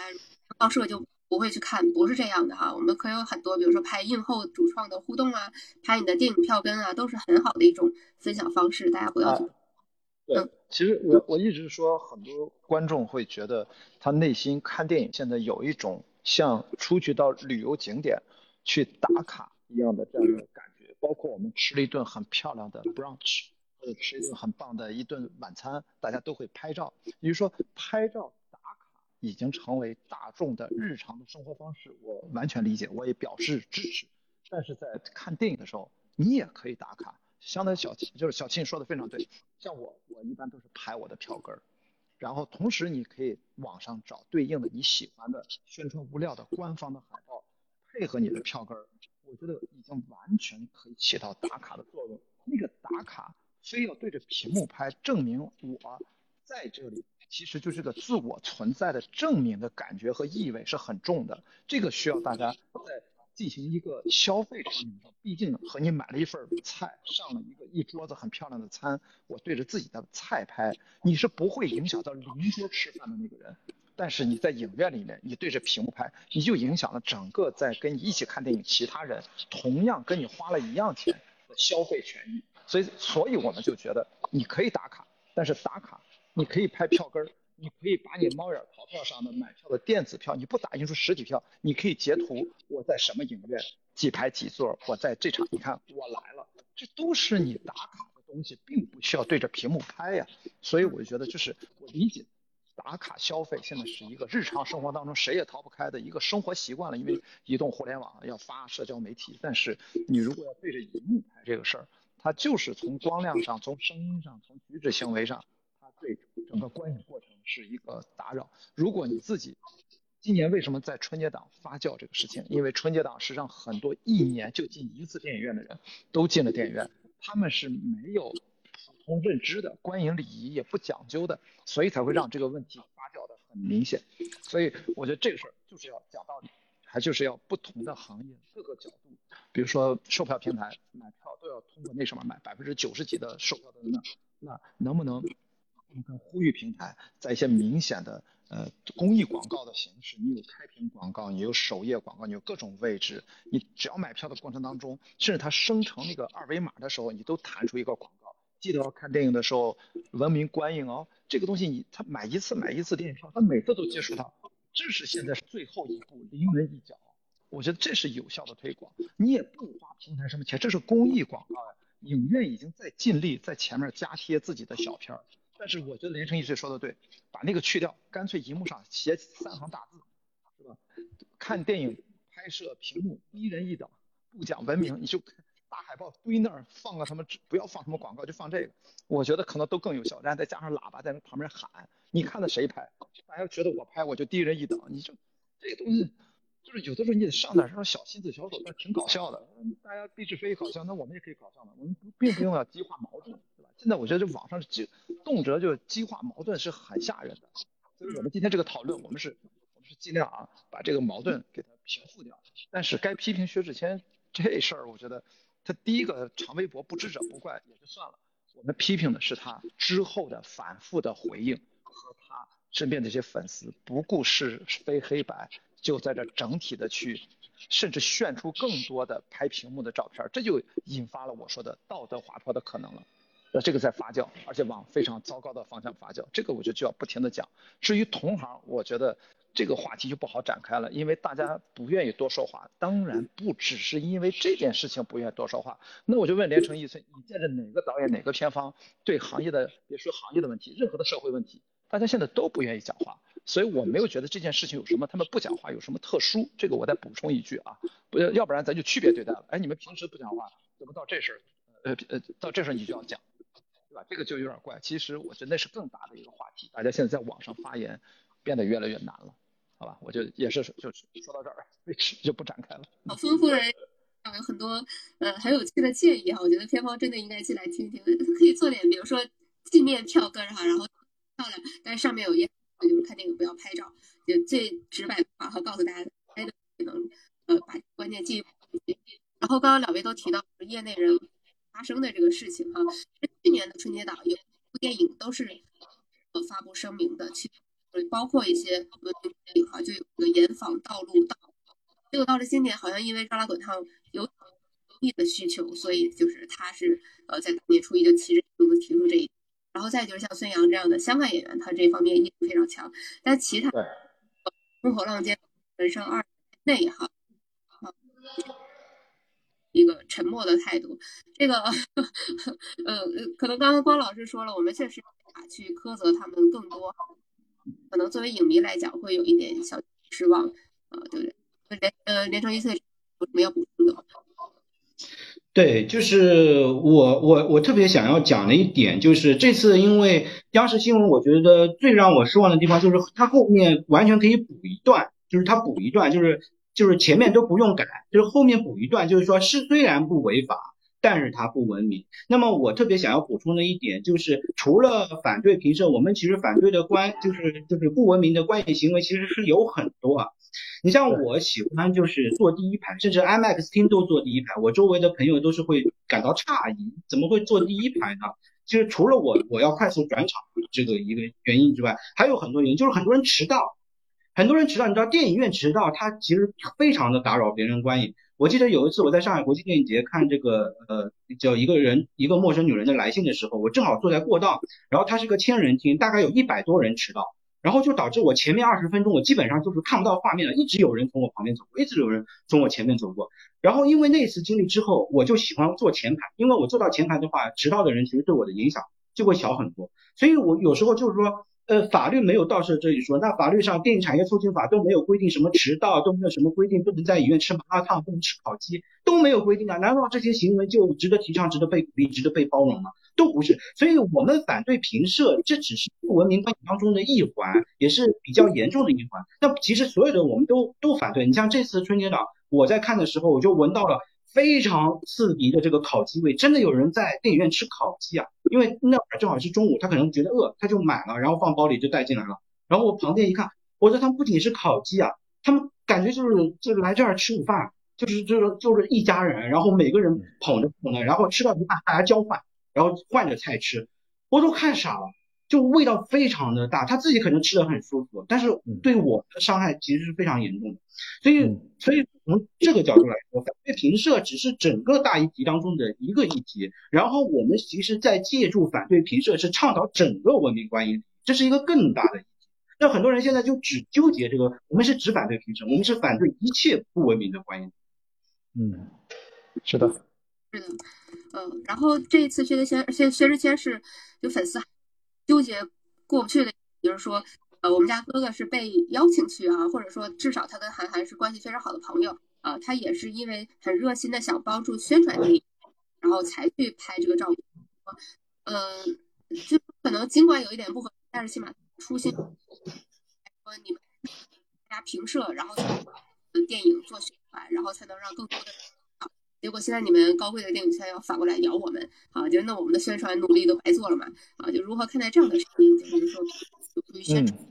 报社就。不会去看，不是这样的哈。我们可以有很多，比如说拍映后主创的互动啊，拍你的电影票根啊，都是很好的一种分享方式。大家不要去。对，其实我我一直说，很多观众会觉得他内心看电影现在有一种像出去到旅游景点去打卡一样的这样的感觉。包括我们吃了一顿很漂亮的 brunch，或者吃一顿很棒的一顿晚餐，大家都会拍照。也就是说，拍照。已经成为大众的日常的生活方式，我完全理解，我也表示支持。但是在看电影的时候，你也可以打卡。相当于小，就是小庆说的非常对。像我，我一般都是拍我的票根儿，然后同时你可以网上找对应的你喜欢的宣传物料的官方的海报，配合你的票根儿，我觉得已经完全可以起到打卡的作用。那个打卡非要对着屏幕拍，证明我在这里。其实就是个自我存在的证明的感觉和意味是很重的，这个需要大家在进行一个消费场景上，毕竟和你买了一份菜，上了一个一桌子很漂亮的餐，我对着自己的菜拍，你是不会影响到邻桌吃饭的那个人，但是你在影院里面，你对着屏幕拍，你就影响了整个在跟你一起看电影其他人，同样跟你花了一样钱的消费权益，所以所以我们就觉得你可以打卡，但是打卡。你可以拍票根儿，你可以把你猫眼淘票上的买票的电子票，你不打印出实体票，你可以截图我在什么影院几排几座，我在这场，你看我来了，这都是你打卡的东西，并不需要对着屏幕拍呀。所以我就觉得，就是我理解打卡消费现在是一个日常生活当中谁也逃不开的一个生活习惯了，因为移动互联网要发社交媒体，但是你如果要对着荧幕拍这个事儿，它就是从光亮上、从声音上、从举止行为上。对整个观影过程是一个打扰。如果你自己今年为什么在春节档发酵这个事情？因为春节档是让很多一年就进一次电影院的人都进了电影院，他们是没有普通认知的观影礼仪，也不讲究的，所以才会让这个问题发酵的很明显。所以我觉得这个事儿就是要讲道理，还就是要不同的行业各个角度，比如说售票平台买票都要通过那什么买，百分之九十几的售票的那那能不能？跟呼吁平台，在一些明显的呃公益广告的形式，你有开屏广告，你有首页广告，你有各种位置，你只要买票的过程当中，甚至它生成那个二维码的时候，你都弹出一个广告。记得要看电影的时候文明观影哦，这个东西你他买一次买一次电影票，他每次都接触到，这是现在最后一步临门一脚，我觉得这是有效的推广，你也不花平台什么钱，这是公益广告呀。影院已经在尽力在前面加贴自己的小片儿，但是我觉得连城一直说的对，把那个去掉，干脆荧幕上写三行大字，是吧？看电影拍摄屏幕低人一等，不讲文明，你就大海报堆那儿放个什么，不要放什么广告，就放这个，我觉得可能都更有效。然后再加上喇叭在那旁边喊，你看的谁拍？大家觉得我拍，我就低人一等，你就这个东西。就是有的时候你得上点这种小心思、小手段，挺搞笑的。大家毕志飞搞笑，那我们也可以搞笑嘛。我们并不用要激化矛盾，现在我觉得这网上激动辄就激化矛盾是很吓人的。所以我们今天这个讨论，我们是我们是尽量啊把这个矛盾给它平复掉。但是该批评薛之谦这事儿，我觉得他第一个长微博不知者不怪也就算了，我们批评的是他之后的反复的回应和他身边这些粉丝不顾是非黑白。就在这整体的去，甚至炫出更多的拍屏幕的照片，这就引发了我说的道德滑坡的可能了。呃，这个在发酵，而且往非常糟糕的方向发酵。这个我就就要不停的讲。至于同行，我觉得这个话题就不好展开了，因为大家不愿意多说话。当然不只是因为这件事情不愿意多说话。那我就问连城一村，你见着哪个导演、哪个片方对行业的，别说行业的问题，任何的社会问题，大家现在都不愿意讲话。所以我没有觉得这件事情有什么，他们不讲话有什么特殊。这个我再补充一句啊，不要不然咱就区别对待了。哎，你们平时不讲话，怎么到这事，呃呃，到这事儿你就要讲，这个就有点怪。其实我觉得那是更大的一个话题，大家现在在网上发言变得越来越难了，好吧？我就也是就是说到这儿，就不展开了。好，丰富人有很多呃很有趣的建议哈，我觉得片方真的应该进来听听，可以做点，比如说纪念票根哈，然后漂亮，但是上面有烟。就是看电影不要拍照，就最直白的话和告诉大家，拍的能呃把关键记住。然后刚刚两位都提到业内人发生的这个事情哈，去年的春节档有部电影都是呃发布声明的，其包括一些电影哈，就有个严防道路盗。结果到了今年，好像因为《热辣滚烫》有亿的需求，所以就是他是呃在年初一就提着名字提出这一。然后再就是像孙杨这样的香港演员，他这方面意识非常强。但其他，风口浪尖、人生二内哈，一个沉默的态度。这个，*laughs* 呃，可能刚刚光老师说了，我们确实无法去苛责他们更多。可能作为影迷来讲，会有一点小失望。呃，对不对？连呃，连成一岁有什么要补充的吗？对，就是我我我特别想要讲的一点，就是这次因为央视新闻，我觉得最让我失望的地方就是它后面完全可以补一段，就是它补一段，就是就是前面都不用改，就是后面补一段，就是说是虽然不违法，但是它不文明。那么我特别想要补充的一点就是，除了反对评审，我们其实反对的观就是就是不文明的观影行为其实是有很多啊。你像我喜欢就是坐第一排，甚至 IMAX 厅都坐第一排。我周围的朋友都是会感到诧异，怎么会坐第一排呢？其实除了我我要快速转场这个一个原因之外，还有很多原因，就是很多人迟到，很多人迟到。你知道电影院迟到，它其实非常的打扰别人观影。我记得有一次我在上海国际电影节看这个呃叫一个人一个陌生女人的来信的时候，我正好坐在过道，然后它是个千人厅，大概有一百多人迟到。然后就导致我前面二十分钟，我基本上就是看不到画面了，一直有人从我旁边走过，一直有人从我前面走过。然后因为那次经历之后，我就喜欢坐前排，因为我坐到前排的话，迟到的人其实对我的影响就会小很多。所以我有时候就是说。呃，法律没有倒射这一说。那法律上，电影产业促进法都没有规定什么迟到，都没有什么规定不能在影院吃麻辣烫，不能吃烤鸡，都没有规定啊。难道这些行为就值得提倡、值得被鼓励、值得被包容吗？都不是。所以我们反对评社，这只是不文明观影当中的一环，也是比较严重的一环。那其实所有的我们都都反对。你像这次春节档，我在看的时候，我就闻到了。非常刺鼻的这个烤鸡味，真的有人在电影院吃烤鸡啊？因为那会儿正好是中午，他可能觉得饿，他就买了，然后放包里就带进来了。然后我旁边一看，我说他们不仅是烤鸡啊，他们感觉就是就是来这儿吃午饭，就是就是就是一家人，然后每个人捧着捧着，然后吃到一半大家交换，然后换着菜吃，我都看傻了。就味道非常的大，他自己可能吃的很舒服，但是对我的伤害其实是非常严重的。所以，所以从这个角度来说，反对评社只是整个大议题当中的一个议题。然后我们其实在借助反对评社，是倡导整个文明观音，这是一个更大的议题。那很多人现在就只纠结这个，我们是只反对评审，我们是反对一切不文明的观音。嗯，是的，是的，嗯，然后这一次薛之谦，薛薛之谦是有粉丝。纠结过不去的，就是说，呃，我们家哥哥是被邀请去啊，或者说至少他跟韩寒是关系非常好的朋友啊，他也是因为很热心的想帮助宣传电影，然后才去拍这个照片。嗯，就可能尽管有一点不合，但是起码初心说你们大家评社，然后电影做宣传，然后才能让更多的。结果现在你们高贵的电影圈要反过来咬我们啊！就那我们的宣传努力都白做了嘛？啊！就如何看待这样的事情？就比如说，对于宣传，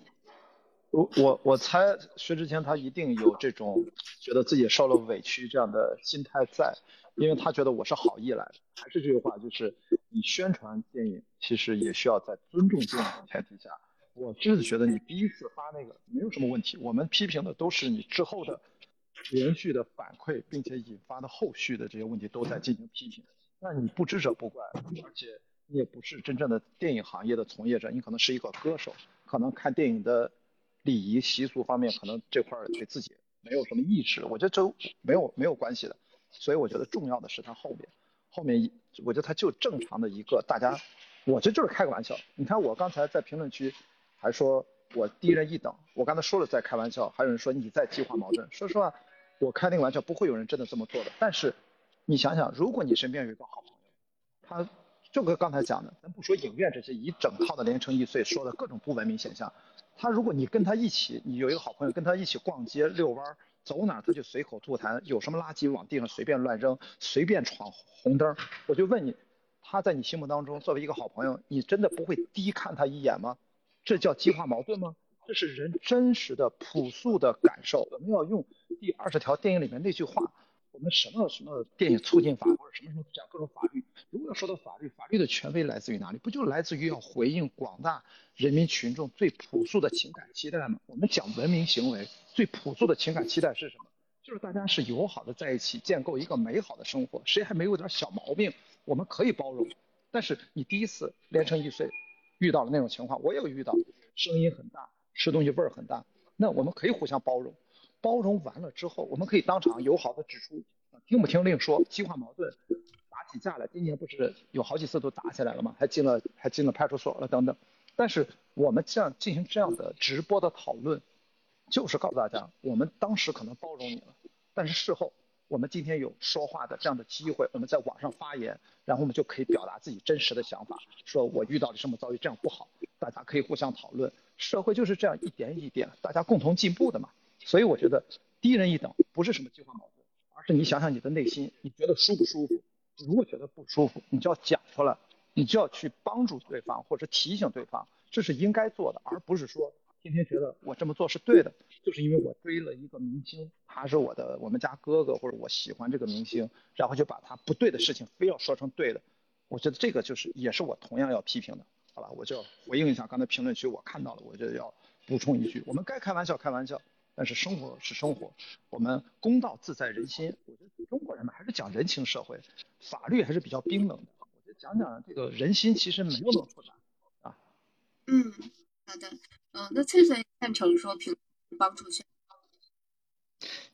我我我猜薛之谦他一定有这种觉得自己受了委屈这样的心态在，因为他觉得我是好意来的。还是这句话，就是你宣传电影其实也需要在尊重电影的前提下。我真的觉得你第一次发那个没有什么问题，我们批评的都是你之后的。连续的反馈，并且引发的后续的这些问题都在进行批评，那你不知者不怪，而且你也不是真正的电影行业的从业者，你可能是一个歌手，可能看电影的礼仪习俗方面，可能这块对自己没有什么意识，我觉得这没有没有关系的，所以我觉得重要的是他后面，后面我觉得他就正常的一个大家，我这就是开个玩笑，你看我刚才在评论区还说我低人一等，我刚才说了在开玩笑，还有人说你在激化矛盾，说实话。我开那个玩笑，不会有人真的这么做的。但是，你想想，如果你身边有一个好朋友，他就跟刚才讲的，咱不说影院这些一整套的连城易碎说的各种不文明现象，他如果你跟他一起，你有一个好朋友跟他一起逛街遛弯儿，走哪儿他就随口吐痰，有什么垃圾往地上随便乱扔，随便闯红灯，我就问你，他在你心目当中作为一个好朋友，你真的不会低看他一眼吗？这叫激化矛盾吗？这是人真实的朴素的感受。我们要用第二十条电影里面那句话，我们什么什么电影促进法或者什么什么讲各种法律。如果要说到法律，法律的权威来自于哪里？不就来自于要回应广大人民群众最朴素的情感期待吗？我们讲文明行为，最朴素的情感期待是什么？就是大家是友好的在一起，建构一个美好的生活。谁还没有点小毛病？我们可以包容。但是你第一次连成一岁遇到了那种情况，我也有遇到，声音很大。吃东西味儿很大，那我们可以互相包容，包容完了之后，我们可以当场友好的指出，听不听另说，激化矛盾，打起架来，今年不是有好几次都打起来了吗？还进了还进了派出所了等等。但是我们这样进行这样的直播的讨论，就是告诉大家，我们当时可能包容你了，但是事后我们今天有说话的这样的机会，我们在网上发言，然后我们就可以表达自己真实的想法，说我遇到了什么遭遇，这样不好，大家可以互相讨论。社会就是这样一点一点，大家共同进步的嘛。所以我觉得低人一等不是什么激化矛盾，而是你想想你的内心，你觉得舒不舒服？如果觉得不舒服，你就要讲出来，你就要去帮助对方或者提醒对方，这是应该做的，而不是说天天觉得我这么做是对的，就是因为我追了一个明星，他是我的我们家哥哥，或者我喜欢这个明星，然后就把他不对的事情非要说成对的。我觉得这个就是也是我同样要批评的。好了，我就回应一下刚才评论区我看到了，我就要补充一句，我们该开玩笑开玩笑，但是生活是生活，我们公道自在人心。我觉得中国人嘛还是讲人情社会，法律还是比较冰冷的。我觉得讲讲这个人心其实没有那么复杂啊。嗯，好的，嗯，那翠翠赞成说平帮助去。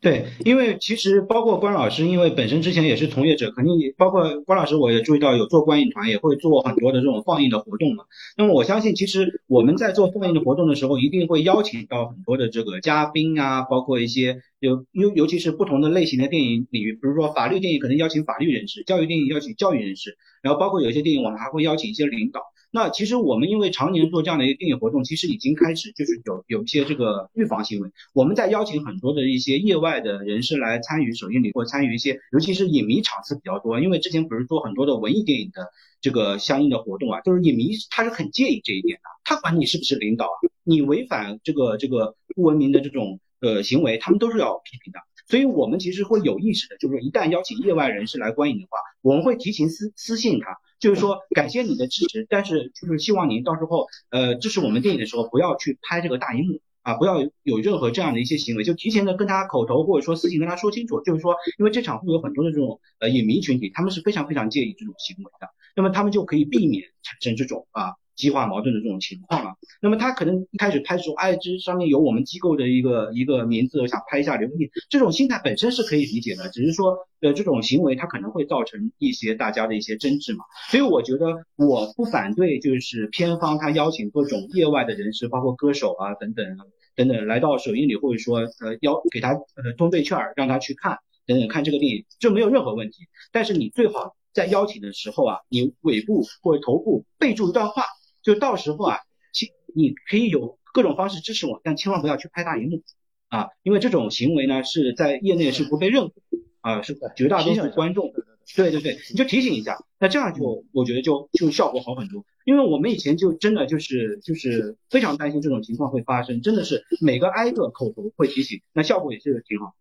对，因为其实包括关老师，因为本身之前也是从业者，肯定也包括关老师，我也注意到有做观影团，也会做很多的这种放映的活动嘛。那么我相信，其实我们在做放映的活动的时候，一定会邀请到很多的这个嘉宾啊，包括一些有尤尤其是不同的类型的电影领域，比如说法律电影可能邀请法律人士，教育电影邀请教育人士，然后包括有一些电影我们还会邀请一些领导。那其实我们因为常年做这样的一个电影活动，其实已经开始就是有有一些这个预防行为。我们在邀请很多的一些业外的人士来参与首映礼，或参与一些，尤其是影迷场次比较多。因为之前不是做很多的文艺电影的这个相应的活动啊，就是影迷他是很介意这一点的，他管你是不是领导啊，你违反这个这个不文明的这种呃行为，他们都是要批评的。所以我们其实会有意识的，就是说一旦邀请业外人士来观影的话，我们会提前私私信他。就是说感谢你的支持，但是就是希望您到时候呃支持我们电影的时候不要去拍这个大荧幕。啊，不要有任何这样的一些行为，就提前的跟他口头或者说私信跟他说清楚，就是说，因为这场会有很多的这种呃影迷群体，他们是非常非常介意这种行为的，那么他们就可以避免产生这种啊。激化矛盾的这种情况了，那么他可能一开始拍的时候，哎，这上面有我们机构的一个一个名字，我想拍一下留念，这种心态本身是可以理解的，只是说，呃，这种行为它可能会造成一些大家的一些争执嘛，所以我觉得我不反对，就是片方他邀请各种业外的人士，包括歌手啊等等等等来到首映礼，或者说呃邀给他呃通兑券让他去看等等看这个电影，这没有任何问题，但是你最好在邀请的时候啊，你尾部或者头部备注一段话。就到时候啊，请你可以有各种方式支持我，但千万不要去拍大荧幕啊，因为这种行为呢是在业内是不被认可啊，是绝大多数观众，对对对，你就提醒一下，那这样就我觉得就就效果好很多，因为我们以前就真的就是就是非常担心这种情况会发生，真的是每个挨个口头会提醒，那效果也是挺好，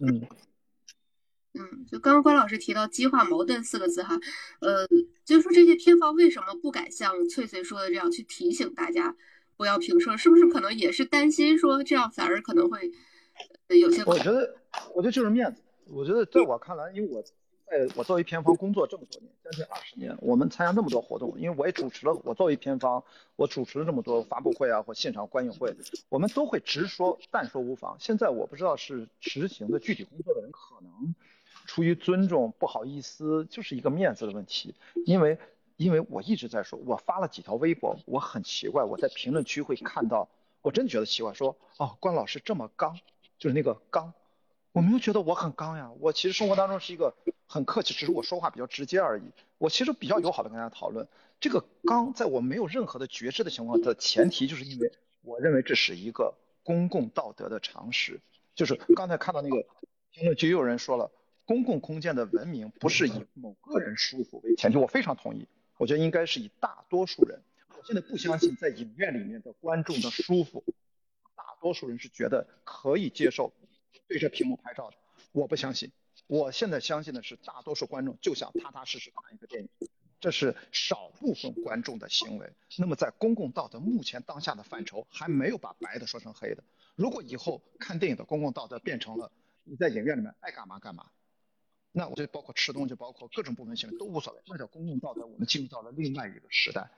嗯。嗯，就刚刚关老师提到激化矛盾四个字哈，呃，就是说这些偏方为什么不敢像翠翠说的这样去提醒大家不要评射，是不是可能也是担心说这样反而可能会有些？我觉得，我觉得就是面子。我觉得在我看来，因为我在我作为偏方工作这么多年，将近二十年，我们参加那么多活动，因为我也主持了，我作为偏方，我主持了这么多发布会啊或现场观影会，我们都会直说但说无妨。现在我不知道是执行的具体工作的人可能。出于尊重，不好意思，就是一个面子的问题。因为，因为我一直在说，我发了几条微博，我很奇怪，我在评论区会看到，我真的觉得奇怪，说，哦，关老师这么刚，就是那个刚，我没有觉得我很刚呀，我其实生活当中是一个很客气，只是我说话比较直接而已。我其实比较友好的跟大家讨论，这个刚，在我没有任何的觉知的情况的前提，就是因为我认为这是一个公共道德的常识。就是刚才看到那个评论区，有人说了。公共空间的文明不是以某个人舒服为前提，我非常同意。我觉得应该是以大多数人。我现在不相信在影院里面的观众的舒服，大多数人是觉得可以接受对着屏幕拍照的。我不相信，我现在相信的是大多数观众就想踏踏实实看一个电影，这是少部分观众的行为。那么在公共道德目前当下的范畴，还没有把白的说成黑的。如果以后看电影的公共道德变成了你在影院里面爱干嘛干嘛。那我就包括吃东西，包括各种部分行为都无所谓，那叫公共道德。我们进入到了另外一个时代，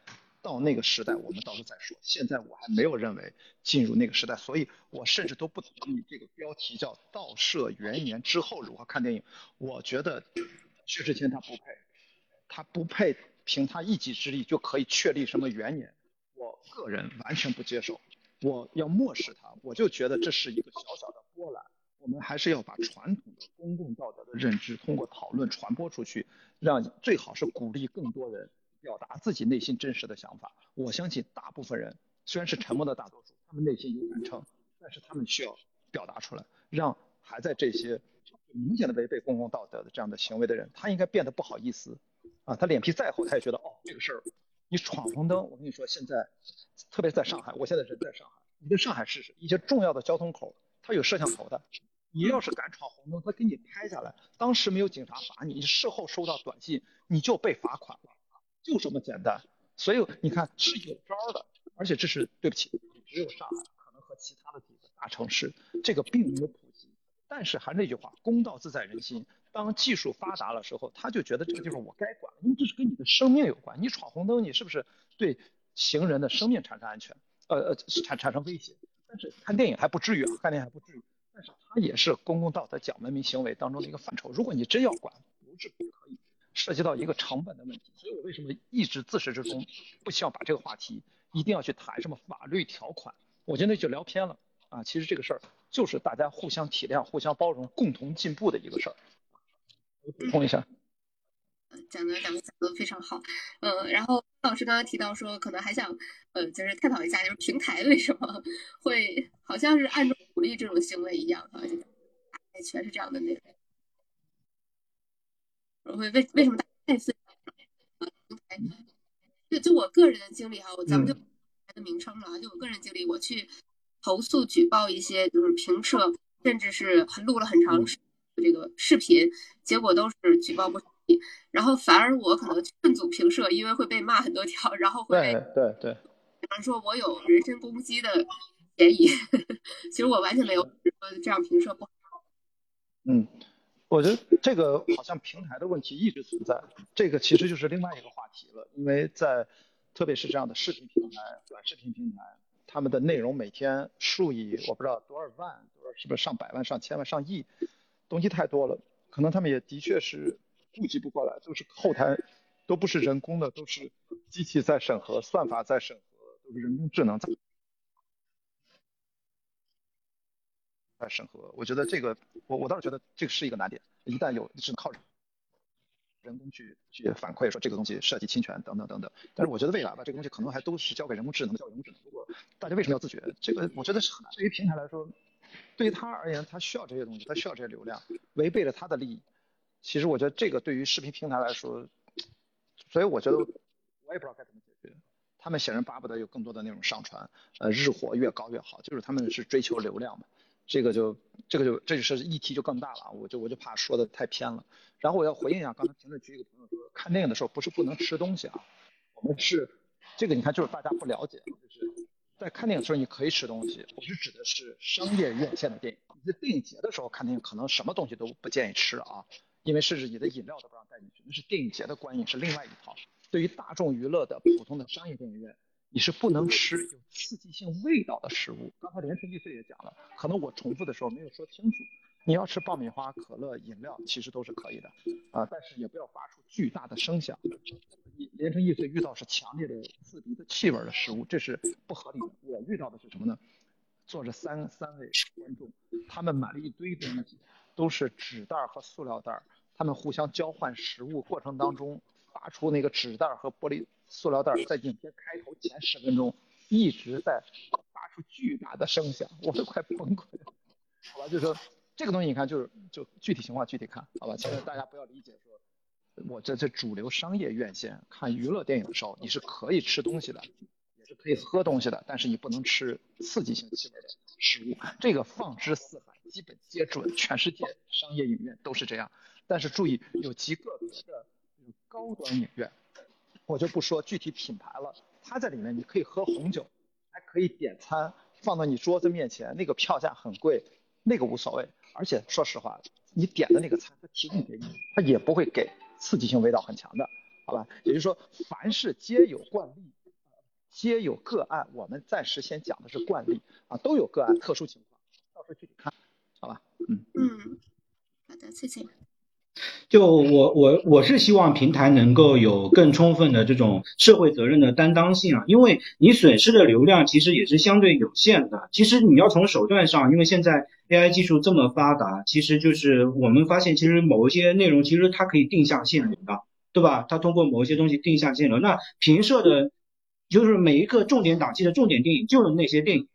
到那个时代我们到时候再说。现在我还没有认为进入那个时代，所以我甚至都不同意这个标题叫“盗摄元年之后如何看电影”。我觉得薛之谦他不配，他不配凭他一己之力就可以确立什么元年。我个人完全不接受，我要漠视他，我就觉得这是一个小小的波澜。我们还是要把传统的公共道德的认知通过讨论传播出去，让最好是鼓励更多人表达自己内心真实的想法。我相信大部分人虽然是沉默的大多数，他们内心有杆秤，但是他们需要表达出来，让还在这些明显的违背公共道德的这样的行为的人，他应该变得不好意思啊，他脸皮再厚，他也觉得哦这个事儿，你闯红灯，我跟你说现在，特别在上海，我现在人在上海，你在上海试试一些重要的交通口，它有摄像头的。你要是敢闯红灯，他给你拍下来，当时没有警察罚你，你事后收到短信，你就被罚款了，就这么简单。所以你看是有招的，而且这是对不起，只有上海可能和其他的几个大城市这个并没有普及。但是还是那句话，公道自在人心。当技术发达了时候，他就觉得这个地方我该管，因为这是跟你的生命有关。你闯红灯，你是不是对行人的生命产生安全？呃呃，产产生威胁？但是看电影还不至于啊，看电影还不至于。它也是公共道德讲文明行为当中的一个范畴。如果你真要管，不是不可以，涉及到一个成本的问题。所以我为什么一直自始至终不希望把这个话题一定要去谈什么法律条款？我觉得那就聊偏了啊。其实这个事儿就是大家互相体谅、互相包容、共同进步的一个事儿。我补充一下。讲的讲的讲的非常好，嗯，然后老师刚刚提到说，可能还想，呃，就是探讨一下，就是平台为什么会好像是暗中鼓励这种行为一样，哈，全是这样的内容。我会为为什么大家太平台？就就我个人的经历哈，我咱们就台的名称了，就我个人经历，我去投诉举报一些就是评测，甚至是录了很长时这个视频，结果都是举报不。然后反而我可能劝阻评社，因为会被骂很多条，然后会对对对，比方说我有人身攻击的嫌疑，*laughs* 其实我完全没有说这样评社不好。嗯，我觉得这个好像平台的问题一直存在，这个其实就是另外一个话题了，因为在特别是这样的视频平台、短视频平台，他们的内容每天数以我不知道多少万，多少是不是上百万、上千万、上亿，东西太多了，可能他们也的确是顾及不过来，都是后台都不是人工的，都是机器在审核、算法在审核，都是人工智能在。在审核，我觉得这个，我我倒是觉得这个是一个难点。一旦有是靠人工去去反馈说这个东西涉及侵权等等等等，但是我觉得未来吧，这个东西可能还都是交给人工智能，交给人工智能。如果大家为什么要自觉？这个我觉得是很难。对于平台来说，对于他而言，他需要这些东西，他需要这些流量，违背了他的利益。其实我觉得这个对于视频平台来说，所以我觉得我也不知道该怎么解决。他们显然巴不得有更多的内容上传，呃，日活越高越好，就是他们是追求流量嘛。这个就这个就这就是议题就更大了，我就我就怕说的太偏了。然后我要回应一下刚才评论区一个朋友说，看电影的时候不是不能吃东西啊，我们是这个你看就是大家不了解，就是在看电影的时候你可以吃东西，我是指的是商业院线的电影。你在电影节的时候看电影可能什么东西都不建议吃啊，因为甚至你的饮料都不让带进去，那是电影节的观影是另外一套。对于大众娱乐的普通的商业电影院。你是不能吃有刺激性味道的食物。刚才连城易碎也讲了，可能我重复的时候没有说清楚。你要吃爆米花、可乐、饮料，其实都是可以的啊，但是也不要发出巨大的声响。连城易碎遇到是强烈的刺鼻的气味的食物，这是不合理的。我遇到的是什么呢？坐着三三位观众，他们买了一堆东西，都是纸袋和塑料袋，他们互相交换食物过程当中。发出那个纸袋和玻璃塑料袋在影片开头前十分钟一直在发出巨大的声响，我都快崩溃了。好吧，就是说这个东西你看就是就具体情况具体看，好吧，其实大家不要理解说，我这这主流商业院线看娱乐电影的时候，你是可以吃东西的，也是可以喝东西的，但是你不能吃刺激性气味的食物。这个放之四海，基本皆准，全世界商业影院都是这样。但是注意，有极个别的。高端影院，我就不说具体品牌了。它在里面你可以喝红酒，还可以点餐，放到你桌子面前，那个票价很贵，那个无所谓。而且说实话，你点的那个餐，它提供给你，它也不会给刺激性味道很强的，好吧？也就是说，凡事皆有惯例，皆有个案。我们暂时先讲的是惯例啊，都有个案，特殊情况，到时候具体看，好吧？嗯嗯，好的，谢谢。就我我我是希望平台能够有更充分的这种社会责任的担当性啊，因为你损失的流量其实也是相对有限的。其实你要从手段上，因为现在 AI 技术这么发达，其实就是我们发现，其实某一些内容其实它可以定向限流的，对吧？它通过某一些东西定向限流。那平社的，就是每一个重点档期的重点电影，就是那些电影。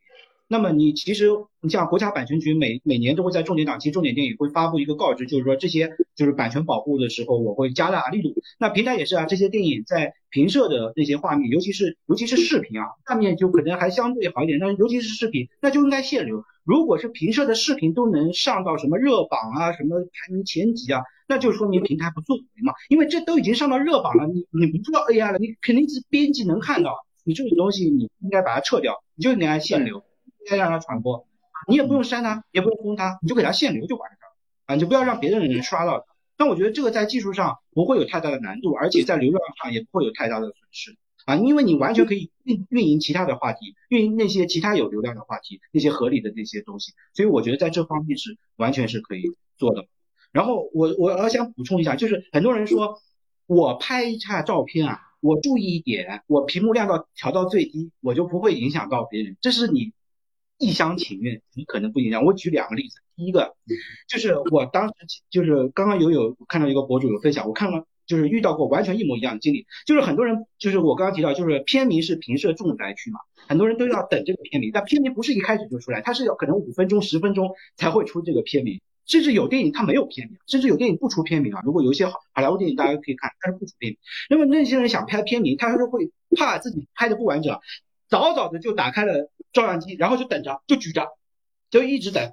那么你其实你像国家版权局每每年都会在重点档期、重点电影会发布一个告知，就是说这些就是版权保护的时候，我会加大力度。那平台也是啊，这些电影在平射的那些画面，尤其是尤其是视频啊，画面就可能还相对好一点，但是尤其是视频，那就应该限流。如果是平射的视频都能上到什么热榜啊，什么排名前几啊，那就说明平台不作为嘛，因为这都已经上到热榜了，你你不做 AI 了，你肯定是编辑能看到，你这种东西你应该把它撤掉，你就应该限流。该让它传播，你也不用删它，也不用封它，你就给它限流就完事儿啊，你就不要让别的人刷到它。但我觉得这个在技术上不会有太大的难度，而且在流量上也不会有太大的损失啊，因为你完全可以运运营其他的话题，运营那些其他有流量的话题，那些合理的那些东西。所以我觉得在这方面是完全是可以做的。然后我我要想补充一下，就是很多人说我拍一下照片啊，我注意一点，我屏幕亮到调到最低，我就不会影响到别人，这是你。一厢情愿，你可能不一样。我举两个例子，第一个就是我当时就是刚刚有有看到一个博主有分享，我看了就是遇到过完全一模一样的经历，就是很多人就是我刚刚提到，就是片名是平射重灾区嘛，很多人都要等这个片名，但片名不是一开始就出来，它是要可能五分钟十分钟才会出这个片名，甚至有电影它没有片名，甚至有电影不出片名啊。如果有一些好好莱坞电影大家可以看，它是不出片名。那么那些人想拍片名，他是会怕自己拍的不完整。早早的就打开了照相机，然后就等着，就举着，就一直等。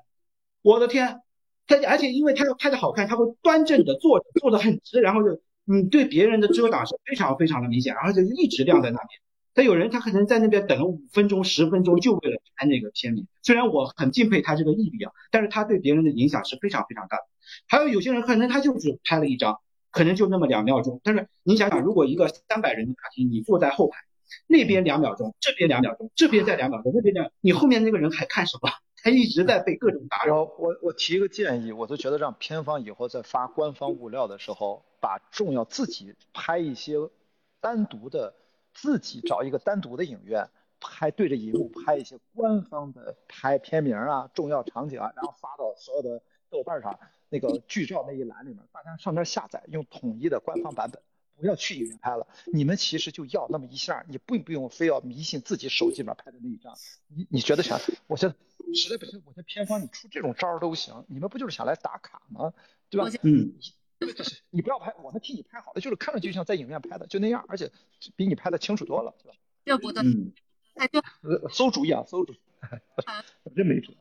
我的天，他而且因为他要拍的好看，他会端正的坐着，*laughs* 坐的很直，然后就你对别人的遮挡是非常非常的明显，而且一直亮在那边。但有人他可能在那边等了五分钟、十分钟，就为了拍那个片名。虽然我很敬佩他这个毅力啊，但是他对别人的影响是非常非常大的。还有有些人可能他就只拍了一张，可能就那么两秒钟。但是你想想，如果一个三百人的大厅，你坐在后排，那边两秒钟，这边两秒钟，这边再两秒钟，那边两，你后面那个人还看什么？*laughs* 他一直在被各种打扰。我我提一个建议，我都觉得让片方以后在发官方物料的时候，把重要自己拍一些单独的。自己找一个单独的影院拍，对着荧幕拍一些官方的拍片名啊、重要场景啊，然后发到所有的豆瓣上那个剧照那一栏里面，大家上那下载，用统一的官方版本，不要去影院拍了。你们其实就要那么一下，你并不用非要迷信自己手机里面拍的那一张。你你觉得啥，我觉得实在不行，我觉得片方你出这种招儿都行。你们不就是想来打卡吗？对吧？嗯。你不要拍，我们替你拍好了，就是看着就像在影院拍的，就那样，而且比你拍的清楚多了，是吧？这不对，哎，就馊主意啊，馊主意，*laughs* 真没辙。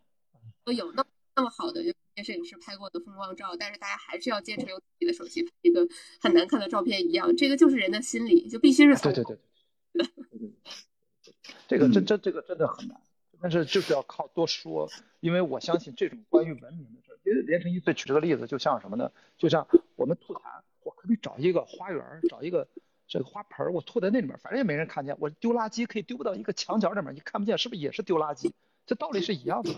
有那么那么好的摄影师拍过的风光照，但是大家还是要坚持用自己的手机拍一个很难看的照片一样，这个就是人的心理，就必须是对对对对，这个这这这个真的很难，但是就是要靠多说，因为我相信这种关于文明的事。连成一最举这个例子，就像什么呢？就像我们吐痰，我可以找一个花园，找一个这个花盆，我吐在那里面，反正也没人看见。我丢垃圾可以丢不到一个墙角里面，你看不见，是不是也是丢垃圾？这道理是一样的。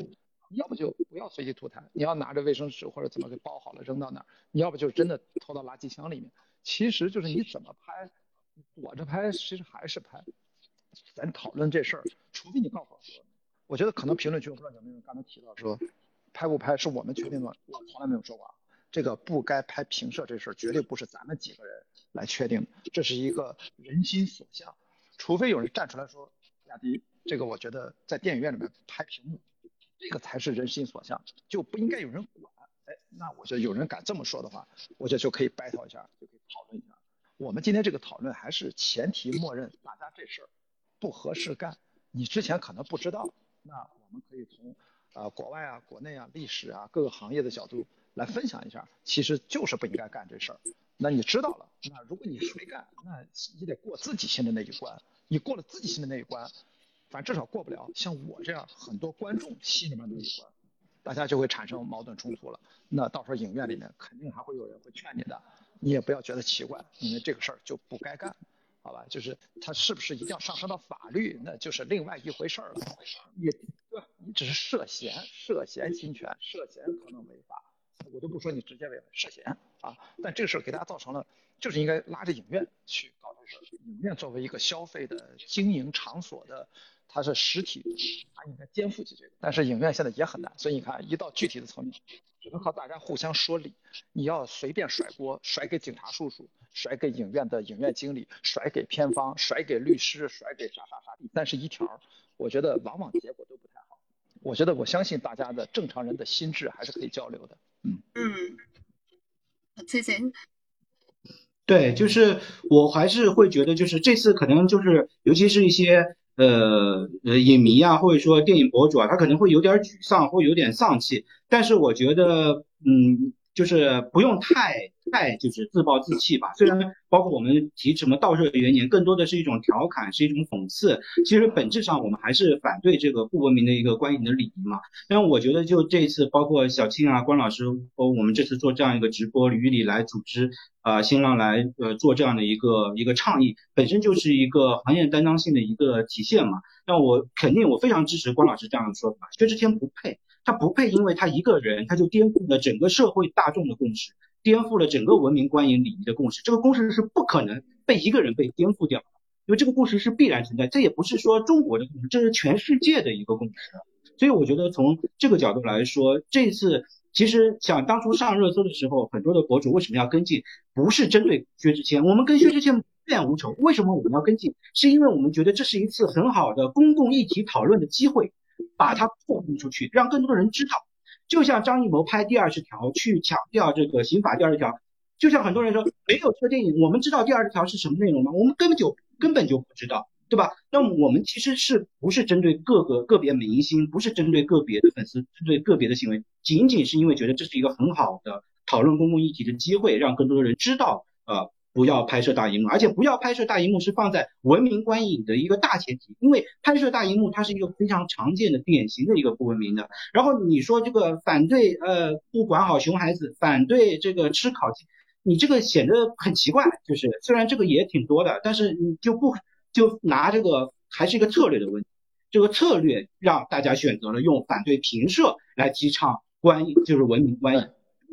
要不就不要随地吐痰，你要拿着卫生纸或者怎么给包好了扔到那儿。你要不就真的投到垃圾箱里面。其实就是你怎么拍，躲着拍，其实还是拍。咱讨论这事儿，除非你告诉我说，我觉得可能评论区我不知道有没有人刚才提到说。拍不拍是我们决定的，我从来没有说过。这个不该拍平射这事儿，绝对不是咱们几个人来确定的，这是一个人心所向。除非有人站出来说，亚迪，这个我觉得在电影院里面拍屏幕，这个才是人心所向，就不应该有人管。哎，那我觉得有人敢这么说的话，我觉得就可以 battle 一下，就可以讨论一下。我们今天这个讨论还是前提默认大家这事儿不合适干，你之前可能不知道，那我们可以从。啊，国外啊，国内啊，历史啊，各个行业的角度来分享一下，其实就是不应该干这事儿。那你知道了，那如果你没干，那你得过自己心里那一关。你过了自己心里那一关，反正至少过不了像我这样很多观众心里面那一关，大家就会产生矛盾冲突了。那到时候影院里面肯定还会有人会劝你的，你也不要觉得奇怪，因为这个事儿就不该干。好吧，就是他是不是一定要上升到法律，那就是另外一回事儿了。你对吧？你只是涉嫌涉嫌侵权，涉嫌可能违法，我都不说你直接违法，涉嫌啊。但这个事儿给大家造成了，就是应该拉着影院去搞这事儿。影院作为一个消费的经营场所的，它是实体，它应该肩负起这个。但是影院现在也很难，所以你看，一到具体的层面，只能靠大家互相说理。你要随便甩锅，甩给警察叔叔。甩给影院的影院经理，甩给片方，甩给律师，甩给啥啥啥第三十一条，我觉得往往结果都不太好。我觉得我相信大家的正常人的心智还是可以交流的。嗯嗯，谢谢。对，就是我还是会觉得，就是这次可能就是，尤其是一些呃影迷啊，或者说电影博主啊，他可能会有点沮丧，会有点丧气。但是我觉得，嗯。就是不用太太就是自暴自弃吧。虽然包括我们提什么倒热元年，更多的是一种调侃，是一种讽刺。其实本质上我们还是反对这个不文明的一个观影的礼仪嘛。但我觉得就这一次，包括小庆啊、关老师，包括我们这次做这样一个直播，吕李来组织啊，新浪来呃做这样的一个一个倡议，本身就是一个行业担当性的一个体现嘛。那我肯定我非常支持关老师这样的说法，薛之谦不配。他不配，因为他一个人，他就颠覆了整个社会大众的共识，颠覆了整个文明观影礼仪的共识。这个共识是不可能被一个人被颠覆掉的，因为这个共识是必然存在。这也不是说中国的共识，这是全世界的一个共识。所以我觉得从这个角度来说，这次其实想当初上热搜的时候，很多的博主为什么要跟进？不是针对薛之谦，我们跟薛之谦无怨无仇。为什么我们要跟进？是因为我们觉得这是一次很好的公共议题讨论的机会。把它曝光出去，让更多的人知道。就像张艺谋拍第二十条去强调这个刑法第二十条，就像很多人说没有这个电影，我们知道第二十条是什么内容吗？我们根本就根本就不知道，对吧？那么我们其实是不是针对各个个别明星，不是针对个别的粉丝，针对个别的行为，仅仅是因为觉得这是一个很好的讨论公共议题的机会，让更多的人知道呃不要拍摄大荧幕，而且不要拍摄大荧幕是放在文明观影的一个大前提，因为拍摄大荧幕它是一个非常常见的典型的一个不文明的。然后你说这个反对呃不管好熊孩子，反对这个吃烤鸡，你这个显得很奇怪。就是虽然这个也挺多的，但是你就不就拿这个还是一个策略的问题，这个策略让大家选择了用反对评射来提倡观影，就是文明观影。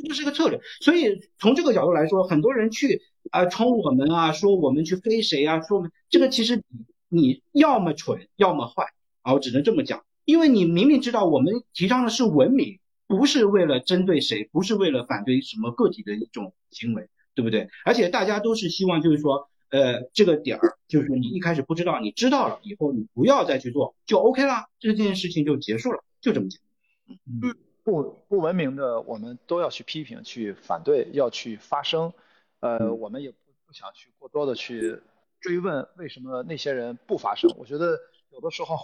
这是一个策略，所以从这个角度来说，很多人去啊冲我们啊，说我们去飞谁啊，说我们这个其实你要么蠢，要么坏啊，我只能这么讲，因为你明明知道我们提倡的是文明，不是为了针对谁，不是为了反对什么个体的一种行为，对不对？而且大家都是希望就是说，呃，这个点儿就是说你一开始不知道，你知道了以后，你不要再去做，就 OK 啦，这件事情就结束了，就这么简单。嗯。不不文明的，我们都要去批评、去反对、要去发声。呃，我们也不不想去过多的去追问为什么那些人不发声。我觉得有的时候，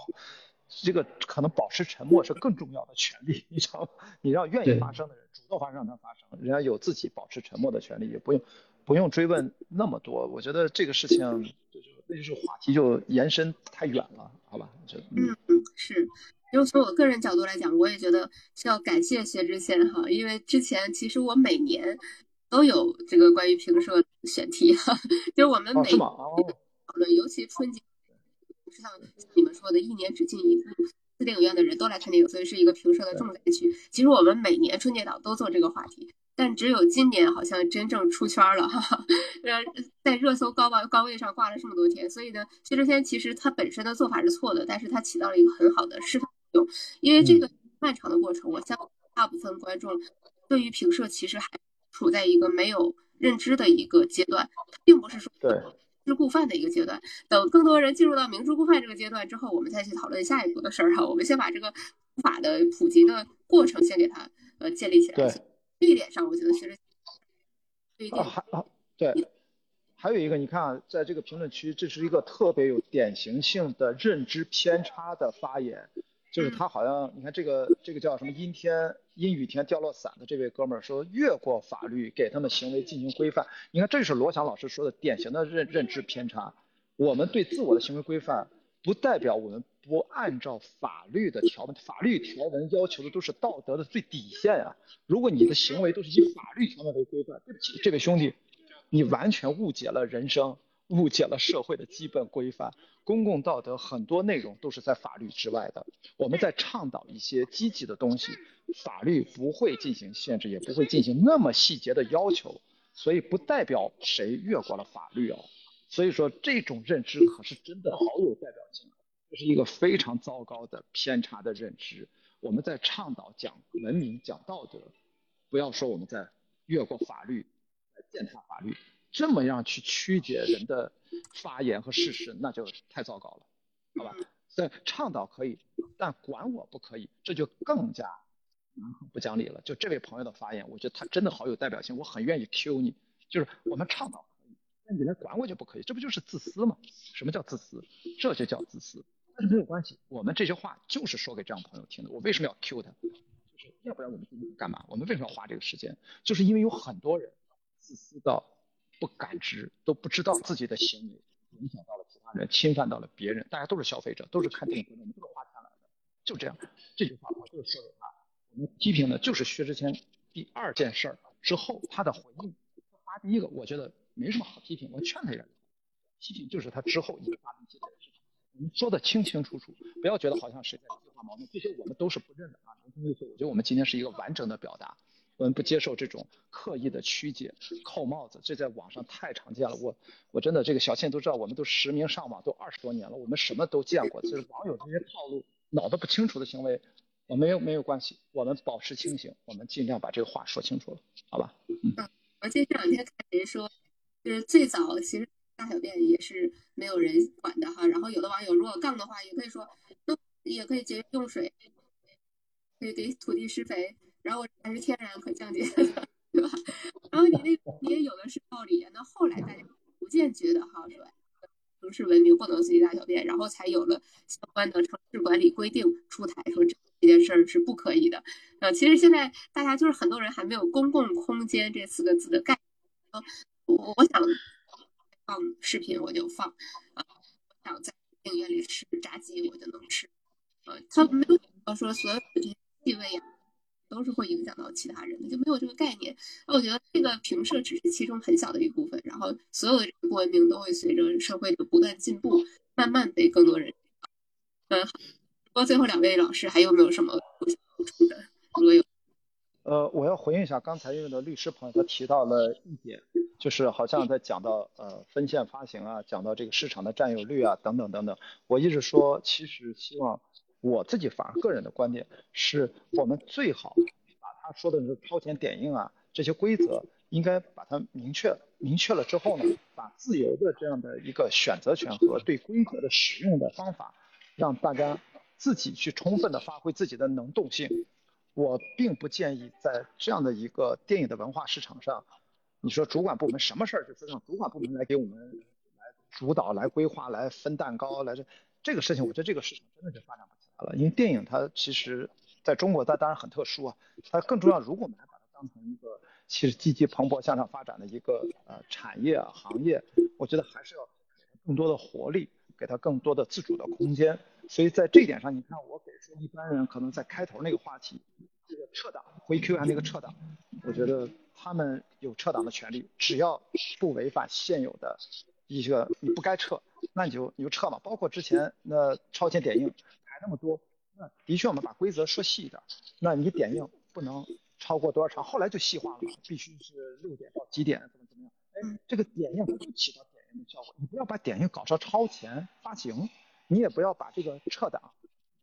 这个可能保持沉默是更重要的权利。你知道吗？你让愿意发声的人主动发声，让他发声，人家有自己保持沉默的权利，也不用不用追问那么多。我觉得这个事情就是那就是话题就延伸太远了，好吧？我觉得嗯嗯是。因为从我个人角度来讲，我也觉得是要感谢薛之谦哈，因为之前其实我每年都有这个关于评社选题哈，就是我们每讨论，尤其春节，是像你们说的，一年只进一部，四电影院的人都来看电影，所以是一个评社的重灾区。其实我们每年春节档都做这个话题。但只有今年好像真正出圈了，哈哈，呃，在热搜高高高位上挂了这么多天，所以呢，薛之谦其实他本身的做法是错的，但是他起到了一个很好的示范作用。因为这个漫长的过程，我相信大部分观众对于评社其实还处在一个没有认知的一个阶段，并不是说对知故犯的一个阶段。等更多人进入到明知故犯这个阶段之后，我们再去讨论下一步的事儿哈。我们先把这个法的普及的过程先给它呃建立起来。这一点上，我觉得其实还啊对，还有一个，你看啊，在这个评论区，这是一个特别有典型性的认知偏差的发言，就是他好像你看这个这个叫什么阴天阴雨天掉落伞的这位哥们儿说越过法律给他们行为进行规范，你看这是罗翔老师说的典型的认认知偏差，我们对自我的行为规范不代表我们。不按照法律的条文，法律条文要求的都是道德的最底线啊！如果你的行为都是以法律条文为规范，对不起，这位兄弟，你完全误解了人生，误解了社会的基本规范。公共道德很多内容都是在法律之外的。我们在倡导一些积极的东西，法律不会进行限制，也不会进行那么细节的要求，所以不代表谁越过了法律哦。所以说这种认知可是真的好有代表性。这是一个非常糟糕的偏差的认知。我们在倡导讲文明、讲道德，不要说我们在越过法律来践踏法律，这么样去曲解人的发言和事实，那就太糟糕了，好吧？所以倡导可以，但管我不可以，这就更加不讲理了。就这位朋友的发言，我觉得他真的好有代表性，我很愿意 Q 你。就是我们倡导可以，但你来管我就不可以，这不就是自私吗？什么叫自私？这就叫自私。但是没有关系，我们这些话就是说给这样朋友听的。我为什么要 Q 他？就是要不然我们今天干嘛？我们为什么要花这个时间？就是因为有很多人自私到不感知，都不知道自己的行为影响到了其他人，侵犯到了别人。大家都是消费者，都是看电影观众，都是花钱来的，就这样。这句话我就说给他。我们批评的就是薛之谦第二件事儿之后他的回应。他发第一个，我觉得没什么好批评，我劝他一下。批评就是他之后引发的一些事情。我们说的清清楚楚，不要觉得好像谁在激化矛盾，这些我们都是不认的啊。我觉得我们今天是一个完整的表达，我们不接受这种刻意的曲解、扣帽子，这在网上太常见了。我我真的这个小倩都知道，我们都实名上网都二十多年了，我们什么都见过。就是网友这些套路、脑子不清楚的行为，我没有没有关系，我们保持清醒，我们尽量把这个话说清楚了，好吧？嗯。而且这两天看人说，就是最早其实。大小便也是没有人管的哈，然后有的网友如果杠的话，也可以说，都也可以节约用水，可以给土地施肥，然后还是天然可降解的，对吧？然后你那你也有的是道理，那后来大家逐渐觉得哈，说城市文明不能随地大小便，然后才有了相关的城市管理规定出台，说这这件事儿是不可以的。呃，其实现在大家就是很多人还没有公共空间这四个字的概念，我我想。放视频我就放，啊，我想在电影院里吃炸鸡我就能吃，呃，他没有想到说所有的这些气味呀。都是会影响到其他人的，就没有这个概念。那我觉得这个评设只是其中很小的一部分，然后所有的不文明都会随着社会的不断进步，慢慢被更多人。嗯，不过最后两位老师还有没有什么补充的？如果有，呃，我要回应一下刚才因为的律师朋友他提到了一点，就是好像在讲到呃分线发行啊，讲到这个市场的占有率啊等等等等。我一直说，其实希望。我自己反而个人的观点是，我们最好把他说的那个超前点映啊这些规则，应该把它明确明确了之后呢，把自由的这样的一个选择权和对规则的使用的方法，让大家自己去充分的发挥自己的能动性。我并不建议在这样的一个电影的文化市场上，你说主管部门什么事儿就是让主管部门来给我们来主导、来规划、来分蛋糕、来这这个事情，我觉得这个市场真的是发展不起。了，因为电影它其实在中国它当然很特殊啊，它更重要。如果我们还把它当成一个其实积极蓬勃向上发展的一个呃产业行业，我觉得还是要更多的活力，给它更多的自主的空间。所以在这一点上，你看我给出一般人可能在开头那个话题，这个撤档回 Q 啊那个撤档，我觉得他们有撤档的权利，只要不违反现有的一个你不该撤，那你就你就撤嘛。包括之前那超前点映。那么多，那的确我们把规则说细一点，那你点映不能超过多少场，后来就细化了，必须是六点到几点怎么怎么样？哎，这个点映它就起到点映的效果，你不要把点映搞成超前发行，你也不要把这个撤档。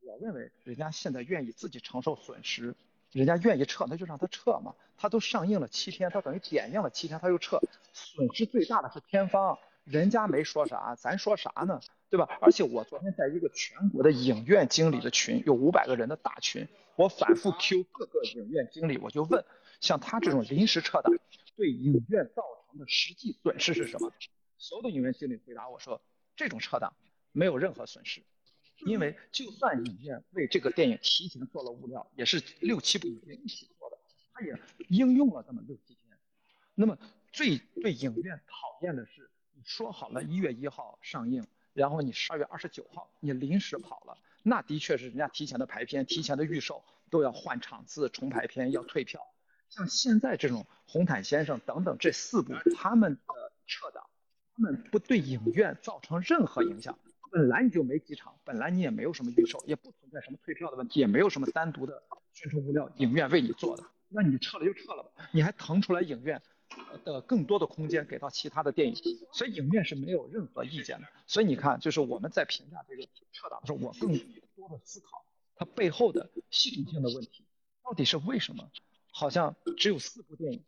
我认为人家现在愿意自己承受损失，人家愿意撤，那就让他撤嘛。他都上映了七天，他等于点映了七天他又撤，损失最大的是片方。人家没说啥，咱说啥呢？对吧？而且我昨天在一个全国的影院经理的群，有五百个人的大群，我反复 Q 各个影院经理，我就问，像他这种临时撤档，对影院造成的实际损失是什么？所有的影院经理回答我说，这种撤档没有任何损失，因为就算影院为这个电影提前做了物料，也是六七部影片一起做的，他也应用了这么六七天。那么最对影院讨厌的是。说好了一月一号上映，然后你十二月二十九号你临时跑了，那的确是人家提前的排片、提前的预售都要换场次、重排片、要退票。像现在这种《红毯先生》等等这四部，他们的撤档，他们不对影院造成任何影响。本来你就没几场，本来你也没有什么预售，也不存在什么退票的问题，也没有什么单独的宣传物料，影院为你做的，那你撤了就撤了吧，你还腾出来影院。的更多的空间给到其他的电影，所以影院是没有任何意见的。所以你看，就是我们在评价这个撤档的时候，我更多的思考它背后的系统性的问题，到底是为什么？好像只有四部电影，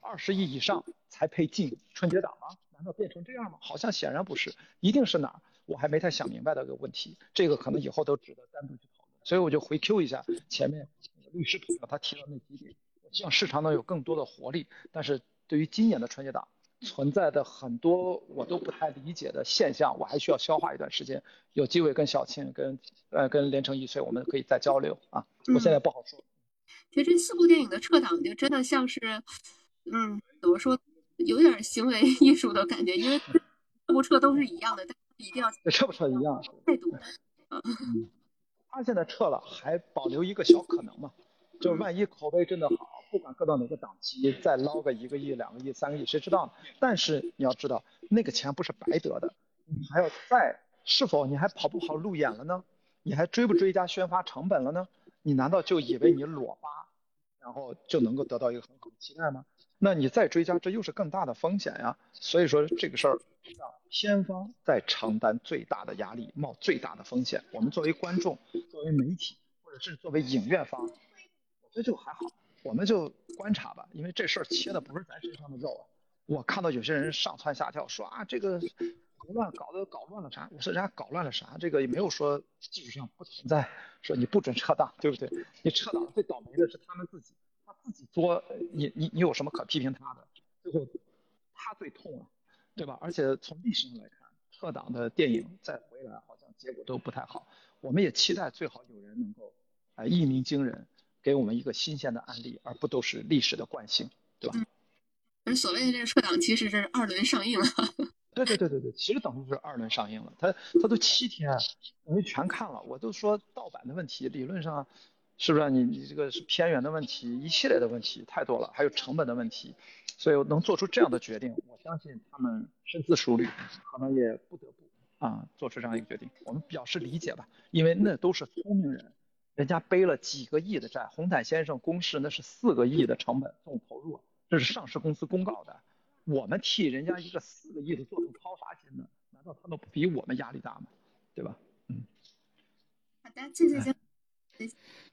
二十亿以上才配进春节档吗？难道变成这样吗？好像显然不是，一定是哪儿我还没太想明白的一个问题。这个可能以后都值得单独去讨论。所以我就回 Q 一下前面律师朋友他提到那几点，希望市场能有更多的活力，但是。对于今年的春节档存在的很多我都不太理解的现象，我还需要消化一段时间。有机会跟小庆、跟呃跟连城一岁，我们可以再交流啊。我现在不好说。其实这四部电影的撤档就真的像是，嗯，怎么说，有点行为艺术的感觉，因为撤不撤都是一样的，但是一定要撤不撤一样态度。嗯，他现在撤了，还保留一个小可能嘛，就是万一口碑真的好。不管搁到哪个档期，再捞个一个亿、两个亿、三个亿，谁知道呢？但是你要知道，那个钱不是白得的，你还要再是否你还跑不跑路演了呢？你还追不追加宣发成本了呢？你难道就以为你裸发，然后就能够得到一个很好的期待吗？那你再追加，这又是更大的风险呀。所以说这个事儿让片方在承担最大的压力，冒最大的风险。我们作为观众、作为媒体，或者是作为影院方，我觉得就还好。我们就观察吧，因为这事儿切的不是咱身上的肉啊。我看到有些人上蹿下跳，说啊这个胡乱搞的搞乱了啥？我说人家搞乱了啥？这个也没有说技术上不存在，说你不准撤档，对不对？你撤档最倒霉的是他们自己，他自己作，你你你有什么可批评他的？最后他最痛啊，对吧？而且从历史上来看，撤档的电影再回来好像结果都不太好。我们也期待最好有人能够啊一鸣惊人。给我们一个新鲜的案例，而不都是历史的惯性，对吧？而所谓的这个撤档，其实是二轮上映了。*laughs* 对对对对对，其实等于是二轮上映了，他他都七天，等于全看了。我都说盗版的问题，理论上是不是你你这个是偏远的问题，一系列的问题太多了，还有成本的问题，所以能做出这样的决定，我相信他们深思熟虑，可能也不得不啊做出这样一个决定。我们表示理解吧，因为那都是聪明人，人家背了几个亿的债，红毯先生公示那是四个亿的成本总投入，这是上市公司公告的。我们替人家一个四个亿的作品掏啥心呢，难道他们不比我们压力大吗？对吧？嗯。好的，谢谢谢。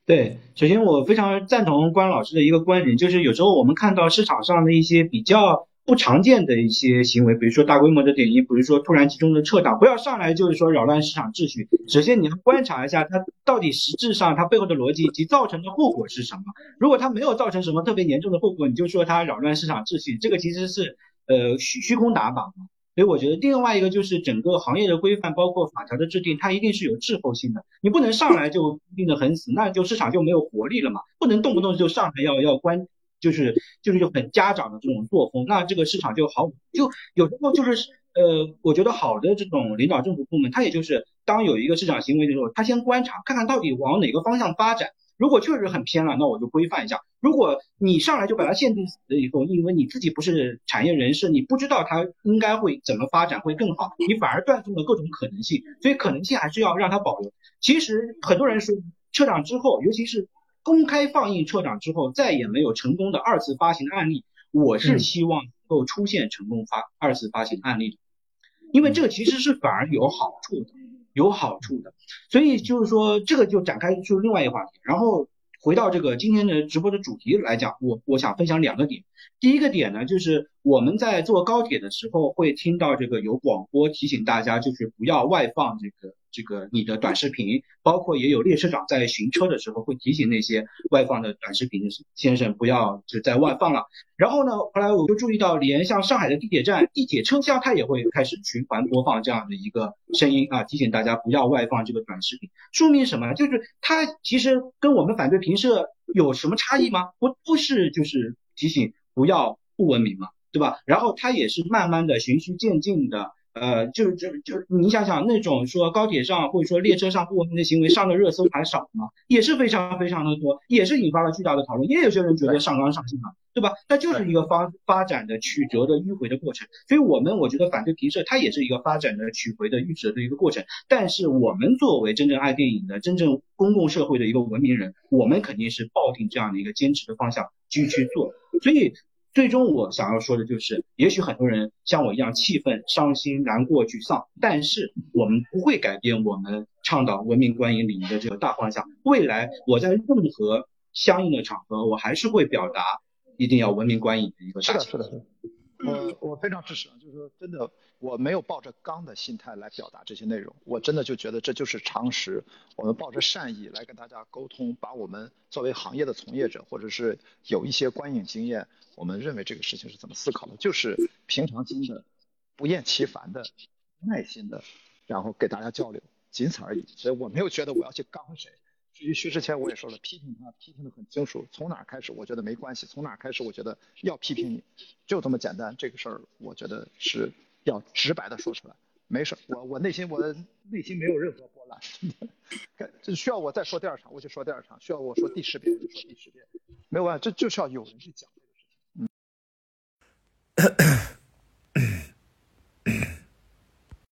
对，首先我非常赞同关老师的一个观点，就是有时候我们看到市场上的一些比较。不常见的一些行为，比如说大规模的点击，比如说突然集中的撤档，不要上来就是说扰乱市场秩序。首先你要观察一下它到底实质上它背后的逻辑及造成的后果是什么。如果它没有造成什么特别严重的后果，你就说它扰乱市场秩序，这个其实是呃虚虚空打法。所以我觉得另外一个就是整个行业的规范，包括法条的制定，它一定是有滞后性的。你不能上来就定得很死，那就市场就没有活力了嘛。不能动不动就上来要要关。就是就是就很家长的这种作风，那这个市场就好，就有时候就是呃，我觉得好的这种领导政府部门，他也就是当有一个市场行为的时候，他先观察看看到底往哪个方向发展，如果确实很偏了，那我就规范一下。如果你上来就把它限定死了以后，因为你自己不是产业人士，你不知道它应该会怎么发展会更好，你反而断送了各种可能性，所以可能性还是要让它保留。其实很多人说撤场之后，尤其是。公开放映撤档之后，再也没有成功的二次发行的案例。我是希望能够出现成功发二次发行案例，因为这个其实是反而有好处的，有好处的。所以就是说，这个就展开就是另外一个话题。然后回到这个今天的直播的主题来讲，我我想分享两个点。第一个点呢，就是我们在坐高铁的时候会听到这个有广播提醒大家，就是不要外放这个。这个你的短视频，包括也有列车长在巡车的时候会提醒那些外放的短视频的先生不要就在外放了。然后呢，后来我就注意到，连像上海的地铁站、地铁车厢，它也会开始循环播放这样的一个声音啊，提醒大家不要外放这个短视频。说明什么？就是它其实跟我们反对评社有什么差异吗？不，不是，就是提醒不要不文明吗，对吧？然后它也是慢慢的循序渐进的。呃，就就就你想想，那种说高铁上或者说列车上不文明的行为上的热搜还少吗？也是非常非常的多，也是引发了巨大的讨论。也有些人觉得上纲上线了，对吧？那就是一个发发展的曲折的迂回的过程。所以我们我觉得反对评社它也是一个发展的曲回的迂折的一个过程。但是我们作为真正爱电影的、真正公共社会的一个文明人，我们肯定是抱定这样的一个坚持的方向继续去做。所以。最终我想要说的就是，也许很多人像我一样气愤、伤心、难过、沮丧，但是我们不会改变我们倡导文明观影礼仪的这个大方向。未来我在任何相应的场合，我还是会表达一定要文明观影的一个大是的，是的。我我非常支持啊，就是说真的，我没有抱着刚的心态来表达这些内容，我真的就觉得这就是常识。我们抱着善意来跟大家沟通，把我们作为行业的从业者，或者是有一些观影经验，我们认为这个事情是怎么思考的，就是平常心的、不厌其烦的、耐心的，然后给大家交流，仅此而已。所以我没有觉得我要去刚谁。至于薛之谦，我也说了，批评他批评的很清楚，从哪开始我觉得没关系，从哪开始我觉得要批评你，就这么简单。这个事儿我觉得是要直白的说出来，没事，我我内心我内心没有任何波澜。*laughs* 这需要我再说第二场，我就说第二场；需要我说第十遍，我就说第十遍。没有办法，这就是要有人去讲这个事情。嗯。*laughs*